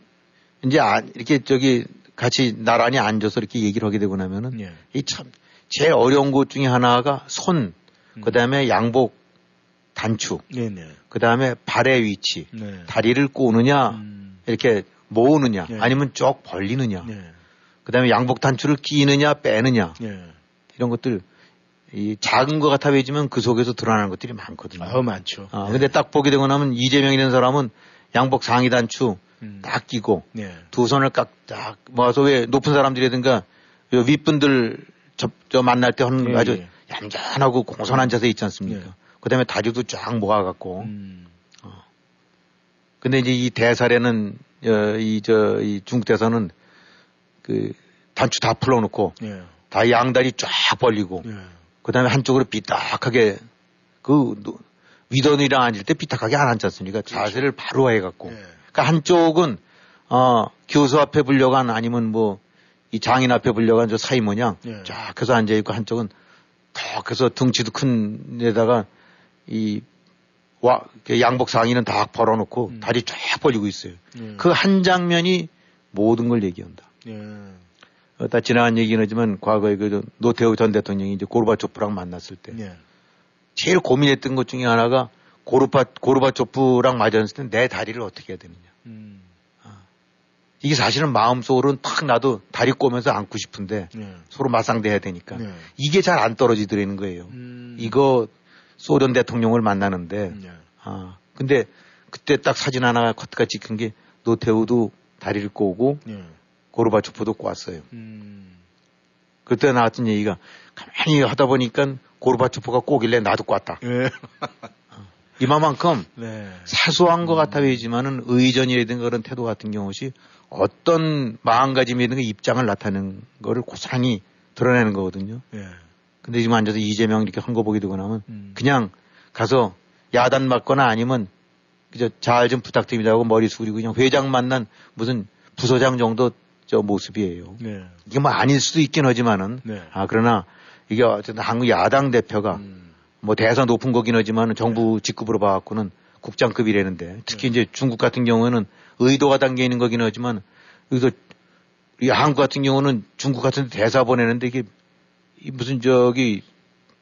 이제 아, 이렇게 저기 같이 나란히 앉아서 이렇게 얘기를 하게 되고 나면은 네. 이참 제일 어려운 것 중에 하나가 손, 음. 그 다음에 양복 단축, 네, 그 다음에 발의 위치, 네. 다리를 꼬느냐 음. 이렇게 모으느냐 네. 아니면 쭉 벌리느냐, 네. 그 다음에 양복 단추를 끼느냐 빼느냐 이런 것들 이 작은 것 같아 보이지만 그 속에서 드러나는 것들이 많거든요. 아, 많죠. 아, 네. 근데 딱 보게 되고 나면 이재명이라는 사람은 양복 상의 단추 음. 딱 끼고 네. 두 손을 깍딱 모아서 왜 높은 사람들이라든가 윗분들 저, 저 만날 때 하는 예, 아주 예. 얌전하고 공손한 자세 있지 않습니까? 예. 그 다음에 다리도 쫙 모아갖고. 음. 어. 근데 이제 이 대사례는, 어, 이, 저, 이 중국 대사는 그 단추 다 풀어놓고 예. 다 양다리 쫙 벌리고 예. 그 다음에 한쪽으로 삐딱하게 그 위던이랑 앉을 때 삐딱하게 안 앉지 않습니까? 그렇죠. 자세를 바로 해갖고. 네. 그러니까 한쪽은 어 교수 앞에 불려간 아니면 뭐 이 장인 앞에 불려간 저 사이 모양 네. 쫙 해서 앉아 있고 한쪽은 더 그래서 등치도 큰 데다가 이 와, 그 양복 상의는 다 벌어놓고 음. 다리 쫙 벌리고 있어요. 네. 그한 장면이 모든 걸 얘기한다. 네. 어, 다 지나간 얘기는 하지만 과거에 그 노태우 전 대통령이 이제 고르바초프랑 만났을 때 네. 제일 고민했던 것 중에 하나가 고르바 고르바초프랑 맞았을 때 내 다리를 어떻게 해야 되느냐. 음. 아. 이게 사실은 마음속으로는 탁 나도 다리 꼬면서 안고 싶은데 네. 서로 맞상대해야 되니까 네. 이게 잘 안 떨어지더라는 거예요. 음. 이거 소련 대통령을 만나는데 네. 아 근데 그때 딱 사진 하나 커트가 찍힌 게 노태우도 다리를 꼬고 네. 고르바초프도 꼬았어요. 음. 그때 나왔던 얘기가 가만히 하다 보니까 고르바초프가 꼬길래 나도 꼬았다. 예. 이만큼 네. 사소한 것 같아 보이지만은 의전이라든가 그런 태도 같은 경우시 어떤 마음가짐이라든가 입장을 나타내는 거를 고스란히 드러내는 거거든요. 예. 근데 지금 앉아서 이재명 이렇게 한 거 보게 되고 나면 음. 그냥 가서 야단 맞거나 아니면 그저 잘 좀 부탁드립니다 하고 머리 숙이고 그냥 회장 만난 무슨 부서장 정도 저 모습이에요. 네. 이게 뭐 아닐 수도 있긴 하지만은 네. 아 그러나 이게 어쨌든 한국 야당 대표가 음. 뭐 대사 높은 거긴 하지만은 정부 직급으로 봐갖고는 국장급이라는데 특히 이제 중국 같은 경우에는 의도가 담겨 있는 거긴 하지만 여기서 이 한국 같은 경우는 중국 같은 데 대사 보내는데 이게 이 무슨 저기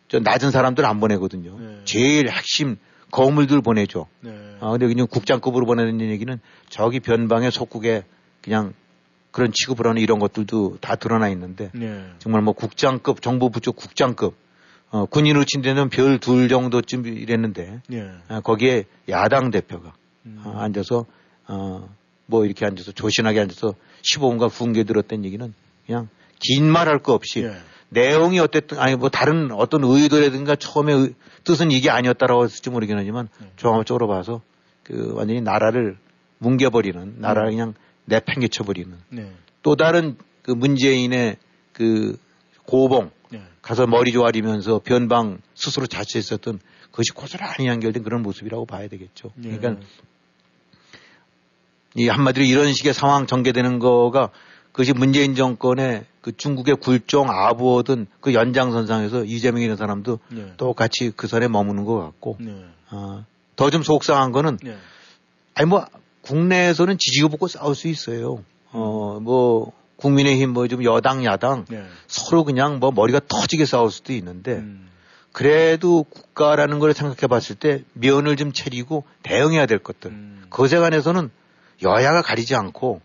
저 낮은 사람들 안 보내거든요. 네. 제일 핵심 거물들 보내죠. 네. 아 근데 그냥 국장급으로 보내는 얘기는 저기 변방의 속국에 그냥 그런 취급을 하는 이런 것들도 다 드러나 있는데 네. 정말 뭐 국장급 정부 부처 국장급 어, 군인으로 친다면 별둘 정도쯤 이랬는데 예. 아, 거기에 야당 대표가 음. 어, 앉아서 어, 뭐 이렇게 앉아서 조신하게 앉아서 15분간 훈계 들었던 얘기는 그냥 긴 말 할 거 없이 예. 내용이 어땠든 아니 뭐 다른 어떤 의도라든가 처음에 의- 뜻은 이게 아니었다라고 했을지 모르긴 하지만 네. 종합적으로 봐서 그 완전히 나라를 뭉개버리는 나라를 음. 그냥 내팽개쳐버리는 네. 또 다른 그 문재인의 그 고봉 네. 가서 머리 조아리면서 변방 스스로 자처했었던 그것이 고스란히 연결된 그런 모습이라고 봐야 되겠죠. 예. 그러니까 이 한마디로 이런 식의 상황 전개되는 거가 그것이 문재인 정권의 그 중국의 굴종 아부어든 그 연장선상에서 이재명이라는 사람도 네. 똑같이 그 선에 머무는 것 같고 네. 어, 더 좀 속상한 거는 네. 아니 뭐 국내에서는 지지고 볶고 싸울 수 있어요. 어 뭐 국민의힘 뭐 좀 여당 야당 네. 서로 그냥 뭐 머리가 터지게 싸울 수도 있는데 음. 그래도 국가라는 걸 생각해 봤을 때 면을 좀 차리고 대응해야 될 것들. 음. 그것에 관해서는 여야가 가리지 않고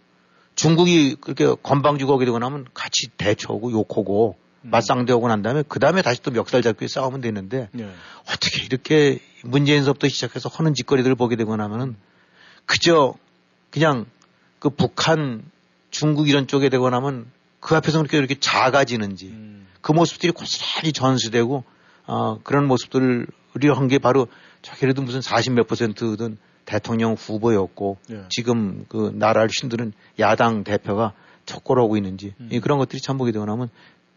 중국이 그렇게 건방지고 오게 되고 나면 같이 대처하고 욕하고 음. 맞상대하고 난 다음에 그 다음에 다시 또 멱살 잡고 싸우면 되는데 네. 어떻게 이렇게 문재인서부터 시작해서 하는 짓거리들을 보게 되고 나면은 그저 그냥 그 북한 중국 이런 쪽에 되고 나면 그 앞에서 그렇게 이렇게 작아지는지 음. 그 모습들이 고스란히 전수되고 어, 그런 모습들을 한 게 바로 저기라도 무슨 40 몇 퍼센트든 대통령 후보였고 네. 지금 그 나라를 힘드는 야당 대표가 촉구하고 있는지 음. 이 그런 것들이 참 보게 되고 나면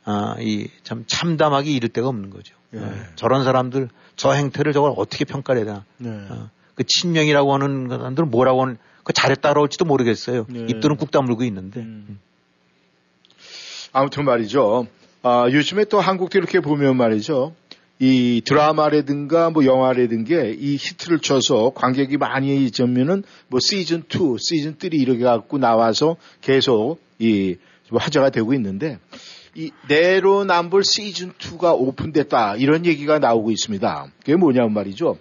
아, 이 참 참담하기 이를 데가 없는 거죠. 예. 어, 저런 사람들 저 행태를 저걸 어떻게 평가해야 되나. 네. 어, 그 친명이라고 하는 사람들은 뭐라고 하는 그 잘했다 그럴지도 모르겠어요. 네. 입들은 꾹 다물고 있는데. 음. 아무튼 말이죠. 아, 요즘에 또 한국도 이렇게 보면 말이죠. 이 드라마라든가 뭐 영화라든가 이 히트를 쳐서 관객이 많이 있으면은 뭐 시즌 2, 시즌 3 이렇게 갖고 나와서 계속 이 화제가 되고 있는데 이 내로남불 시즌 2가 오픈됐다 이런 얘기가 나오고 있습니다. 그게 뭐냐면 말이죠.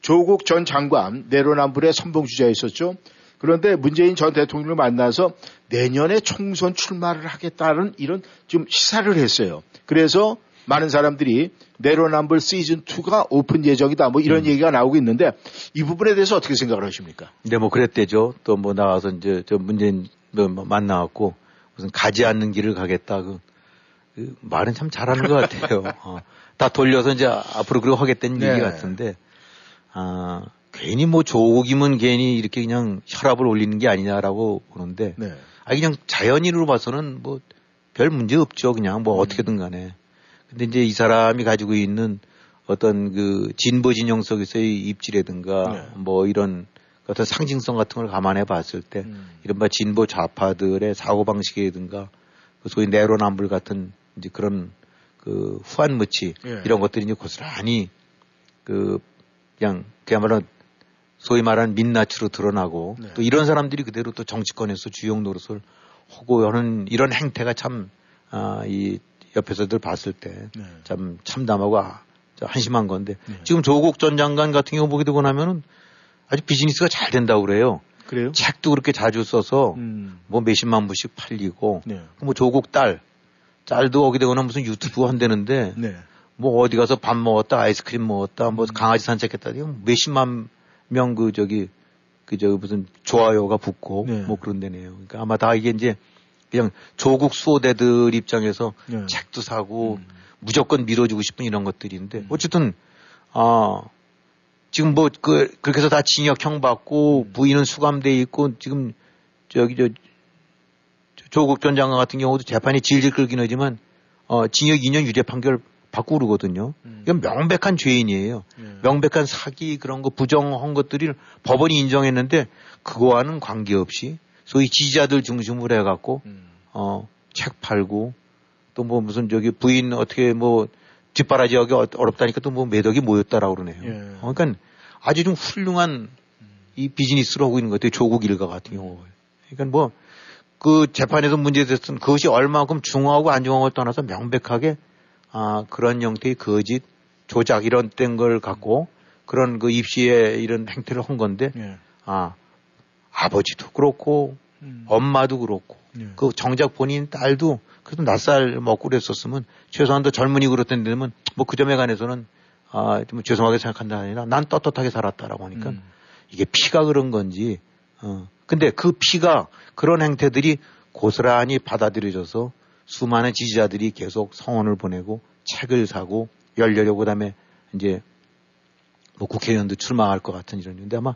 조국 전 장관 내로남불의 선봉 주자였었죠. 그런데 문재인 전 대통령을 만나서 내년에 총선 출마를 하겠다는 이런 좀 시사를 했어요. 그래서 많은 사람들이 내로남불 시즌 2가 오픈 예정이다 뭐 이런 얘기가 나오고 있는데 이 부분에 대해서 어떻게 생각을 하십니까? 근데 뭐 그랬대죠. 또 뭐 나와서 이제 저 문재인 뭐 만나갖고 무슨 가지 않는 길을 가겠다. 그, 그 말은 참 잘하는 것 같아요. 어, 다 돌려서 이제 앞으로 그러고 하겠다는 네. 얘기 같은데, 아, 괜히 뭐 조국이면 괜히 이렇게 그냥 혈압을 올리는 게 아니냐라고 보는데, 네. 아, 그냥 자연인으로 봐서는 뭐 별 문제 없죠. 그냥 뭐 어떻게든 간에. 근데 이제 이 사람이 가지고 있는 어떤 그 진보 진영 속에서의 입지라든가 네. 뭐 이런 어떤 상징성 같은 걸 감안해 봤을 때 음. 이른바 진보 좌파들의 사고방식이라든가 그 소위 내로남불 같은 이제 그런 그 후한무치 예. 이런 것들이 이제 고스란히 그 그냥 그야말로 소위 말하는 민낯으로 드러나고 네. 또 이런 사람들이 그대로 또 정치권에서 주요 노릇을 하고 하는 이런 행태가 참, 아, 이 옆에서 들 봤을 때 네. 참 참담하고 아, 저 한심한 건데 네. 지금 조국 전 장관 같은 경우 보게 되고 나면은 아주 비즈니스가 잘 된다고 그래요. 그래요? 책도 그렇게 자주 써서 음. 뭐 몇십만 부씩 팔리고 네. 뭐 조국 딸, 딸도 오게 되거나 무슨 유튜브 한다는데 네. 뭐 어디 가서 밥 먹었다, 아이스크림 먹었다, 뭐 강아지 산책했다, 몇십만 명 그 저기 그 저 무슨 좋아요가 붙고 네. 뭐 그런 데네요. 그러니까 아마 다 이게 이제 그냥 조국 수호대들 입장에서 네. 책도 사고 음. 무조건 밀어주고 싶은 이런 것들인데 음. 어쨌든 아 지금 뭐 그 그렇게 해서 다 징역형 받고 음. 부인은 수감돼 있고 지금 저기 저 조국 전 장관 같은 경우도 재판이 질질 끌긴 하지만 어 징역 2년 유죄 판결 받고 그러거든요. 음. 이건 명백한 죄인이에요. 네. 명백한 사기 그런 거 부정한 것들이 법원이 인정했는데 그거와는 관계없이 소위 지지자들 중심으로 해갖고 음. 어책 팔고 또 뭐 무슨 저기 부인 어떻게 뭐 뒷바라지하기 어, 어렵다니까 또 뭐 매덕이 모였다라고 그러네요. 예. 어, 그러니까 아주 좀 훌륭한 이 비즈니스를 하고 있는 것 같아요. 조국 일가 같은 경우. 그러니까 뭐 그 재판에서 문제됐던 그것이 얼마만큼 중하고 안 중하고 떠나서 명백하게 아, 그런 형태의 거짓, 조작 이런 땐걸 갖고 그런 그 입시에 이런 행태를 한 건데 예. 아, 아버지도 그렇고 음. 엄마도 그렇고 예. 그 정작 본인 딸도 그래도 낯살 먹고 그랬었으면 최소한도 젊은이 그렇던 데면 뭐 그 점에 관해서는 아, 좀 죄송하게 생각한다 아니라 난 떳떳하게 살았다라고 하니까 음. 이게 피가 그런 건지 어. 근데 그 피가 그런 행태들이 고스란히 받아들여져서 수많은 지지자들이 계속 성원을 보내고 책을 사고 열려고 그다음에 이제 뭐 국회의원도 출마할 것 같은 이런 근데 아마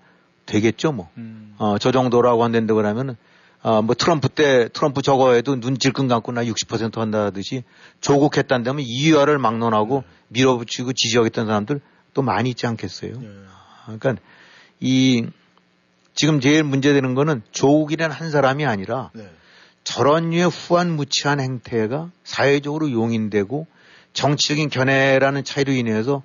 되겠죠 뭐. 음. 어, 저 정도라고 한다는데 그러면은 어, 뭐 트럼프 때 트럼프 저거 해도 눈 질끈 감고 나 60% 한다듯이 조국 했다는데면 이화를 막론하고 네. 밀어붙이고 지지하겠다는 사람들 또 많이 있지 않겠어요. 네. 그러니까 이 지금 제일 문제되는 거는 조국이라는 한 사람이 아니라 네. 저런 류의 후한무치한 행태가 사회적으로 용인되고 정치적인 견해라는 차이로 인해서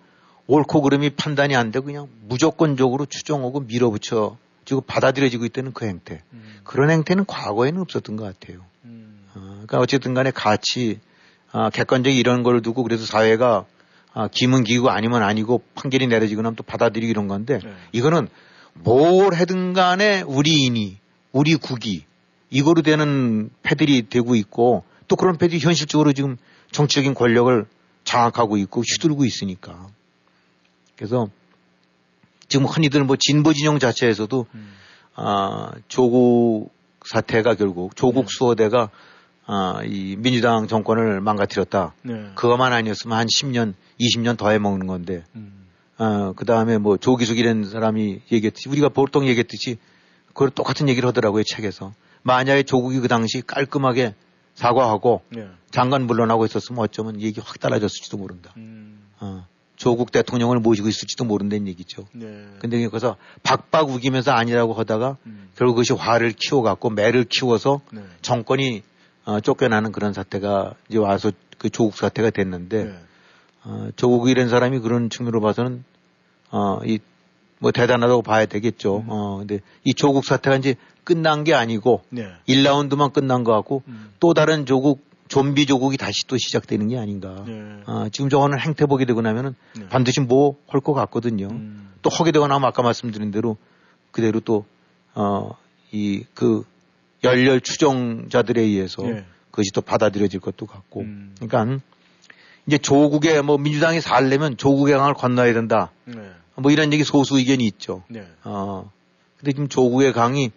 옳고 그름이 판단이 안 되고 그냥 무조건적으로 추정하고 밀어붙여 지고 받아들여지고 있다는 그 행태. 음. 그런 행태는 과거에는 없었던 것 같아요. 음. 어, 그러니까 어쨌든 간에 가치, 아, 객관적인 이런 걸 두고 그래서 사회가 아, 기문 기고 아니면 아니고 판결이 내려지거나 또 받아들이기 이런 건데 네. 이거는 뭘 해든 간에 우리인이, 우리 국이 이거로 되는 패들이 되고 있고 또 그런 패들이 현실적으로 지금 정치적인 권력을 장악하고 있고 휘두르고 있으니까. 그래서 지금 흔히들 뭐 진보 진영 자체에서도 음. 아, 조국 사태가 결국 조국 네. 수호대가 아, 이 민주당 정권을 망가뜨렸다. 네. 그것만 아니었으면 한 10년, 20년 더 해먹는 건데, 음. 아, 그 다음에 뭐 조기숙이라는 사람이 얘기했듯이, 우리가 보통 얘기했듯이, 그걸 똑같은 얘기를 하더라고요, 책에서. 만약에 조국이 그 당시 깔끔하게 사과하고 네. 장관 물러나고 있었으면 어쩌면 얘기 확 달라졌을지도 모른다. 음. 어, 조국 대통령을 모시고 있을지도 모른다는 얘기죠. 네. 근데 그래서 박박 우기면서 아니라고 하다가 음. 결국 그것이 화를 키워갖고 매를 키워서 네. 정권이 어, 쫓겨나는 그런 사태가 이제 와서 그 조국 사태가 됐는데 네. 어, 조국이라는 사람이 그런 측면으로 봐서는 어, 이 뭐 대단하다고 봐야 되겠죠. 음. 어, 근데 이 조국 사태가 이제 끝난 게 아니고 네. 1라운드만 끝난 것 같고 음. 또 다른 조국 좀비 조국이 다시 또 시작되는 게 아닌가. 네. 아, 지금 저거는 행태 보게 되고 나면은 네. 반드시 뭐 할 것 같거든요. 음. 또 하게 되고 나면 아까 말씀드린 대로 그대로 또, 어, 이, 그, 열렬 추종자들에 의해서 네. 그것이 또 받아들여질 것도 같고. 음. 그러니까 이제 조국에 뭐 민주당이 살려면 조국의 강을 건너야 된다. 네. 뭐 이런 얘기 소수 의견이 있죠. 네. 어, 근데 지금 조국의 강이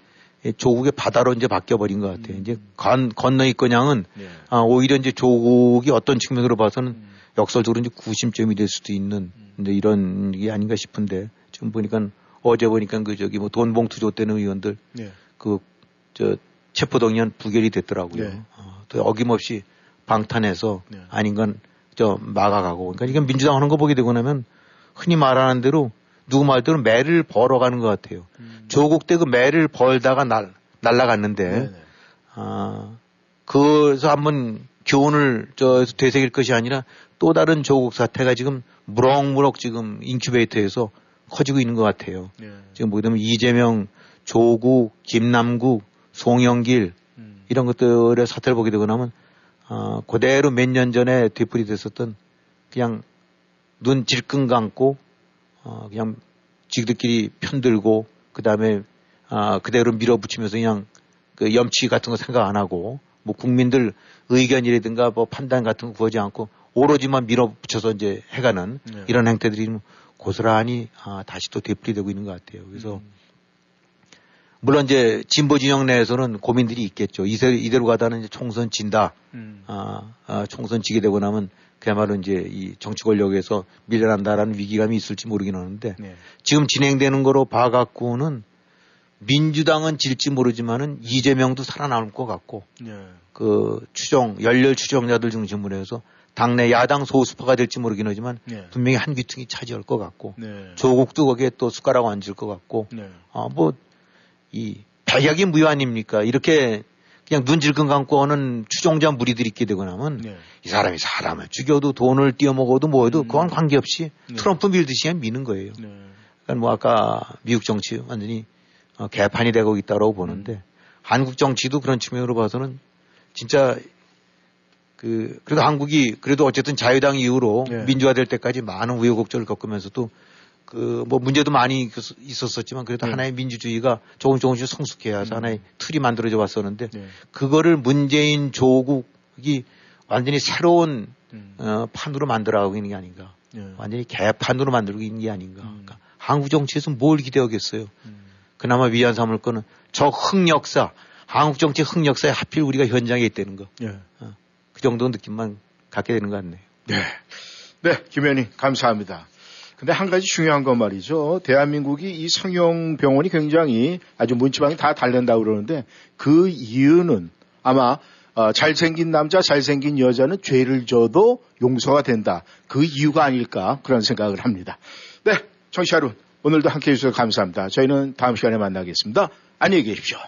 조국의 바다로 이제 바뀌어버린 것 같아요. 음. 이제 건, 건너 있거냥은 네. 아, 오히려 이제 조국이 어떤 측면으로 봐서는 음. 역설적으로 이제 구심점이 될 수도 있는 음. 이제 이런 게 아닌가 싶은데 지금 보니까 어제 보니까 그 저기 뭐 돈 봉투 줬다는 의원들 네. 그저 체포동의안 부결이 됐더라고요. 네. 어, 또 어김없이 방탄해서 네. 아닌 건 저 막아가고 그러니까 이건 민주당 하는 거 보게 되고 나면 흔히 말하는 대로 누구 말대로 매를 벌어 가는 것 같아요. 음. 조국 때 그 매를 벌다가 날, 날라갔는데. 아, 그래서 한번 교훈을 저 되새길 것이 아니라 또 다른 조국 사태가 지금 무럭무럭 지금 인큐베이터에서 커지고 있는 것 같아요. 네. 지금 뭐냐면 이재명, 조국, 김남국, 송영길 음. 이런 것들의 사태를 보게 되고 나면 어, 그대로 몇 년 전에 되풀이 됐었던 그냥 눈 질끈 감고 어, 그냥 지들끼리 편들고 그 다음에 아, 그대로 밀어붙이면서 그냥 그 염치 같은 거 생각 안 하고 뭐 국민들 의견이라든가 뭐 판단 같은 거 구하지 않고 오로지만 밀어붙여서 이제 해가는 네. 이런 행태들이 고스란히 아, 다시 또 되풀이되고 있는 것 같아요. 그래서 음. 물론 이제 진보 진영 내에서는 고민들이 있겠죠. 이대로, 이대로 가다는 이제 총선 진다. 음. 아, 아, 총선 지게 되고 나면 그야말로 이제 이 정치 권력에서 밀려난다라는 위기감이 있을지 모르긴 하는데 네. 지금 진행되는 거로 봐갖고는 민주당은 질지 모르지만은 이재명도 살아남을 것 같고 네. 그 추정 열렬 추정자들 중심으로 해서 당내 야당 소수파가 될지 모르긴 하지만 네. 분명히 한 귀퉁이 차지할 것 같고 네. 조국도 거기에 또 숟가락 얹을 것 같고 네. 아뭐이 백약이 무효 아닙니까 이렇게 그냥 눈 질끈 감고 오는 추종자 무리들이 있게 되고 나면 네. 이 사람이 사람을 죽여도 돈을 띄어먹어도 뭐해도 음. 그건 관계없이 네. 트럼프 밀듯이 그냥 미는 거예요. 네. 그러니까 뭐 아까 미국 정치 완전히 어, 개판이 되고 있다고 보는데 음. 한국 정치도 그런 측면으로 봐서는 진짜 그 그래도 한국이 그래도 어쨌든 자유당 이후로 네. 민주화될 때까지 많은 우여곡절을 겪으면서도 그 뭐 문제도 많이 있었었지만 그래도 네. 하나의 민주주의가 조금 조금씩 성숙해야서 음. 하나의 틀이 만들어져 왔었는데 네. 그거를 문재인 조국이 완전히 새로운 음. 어, 판으로 만들어가고 있는 게 아닌가. 네. 완전히 개판으로 만들고 있는 게 아닌가. 음. 그러니까 한국 정치에서 뭘 기대하겠어요. 음. 그나마 위안 삼을 거는 저 흑역사, 한국 정치 흑역사에 하필 우리가 현장에 있다는 거. 네. 어, 그 정도 느낌만 갖게 되는 것 같네요. 네. 네, 김현희 감사합니다. 근데 한 가지 중요한 건 말이죠. 대한민국이 이 성형병원이 굉장히 아주 문지방이 다 달린다고 그러는데 그 이유는 아마 어, 잘생긴 남자, 잘생긴 여자는 죄를 져도 용서가 된다. 그 이유가 아닐까 그런 생각을 합니다. 네, 청취자 여러분 오늘도 함께해 주셔서 감사합니다. 저희는 다음 시간에 만나겠습니다. 안녕히 계십시오.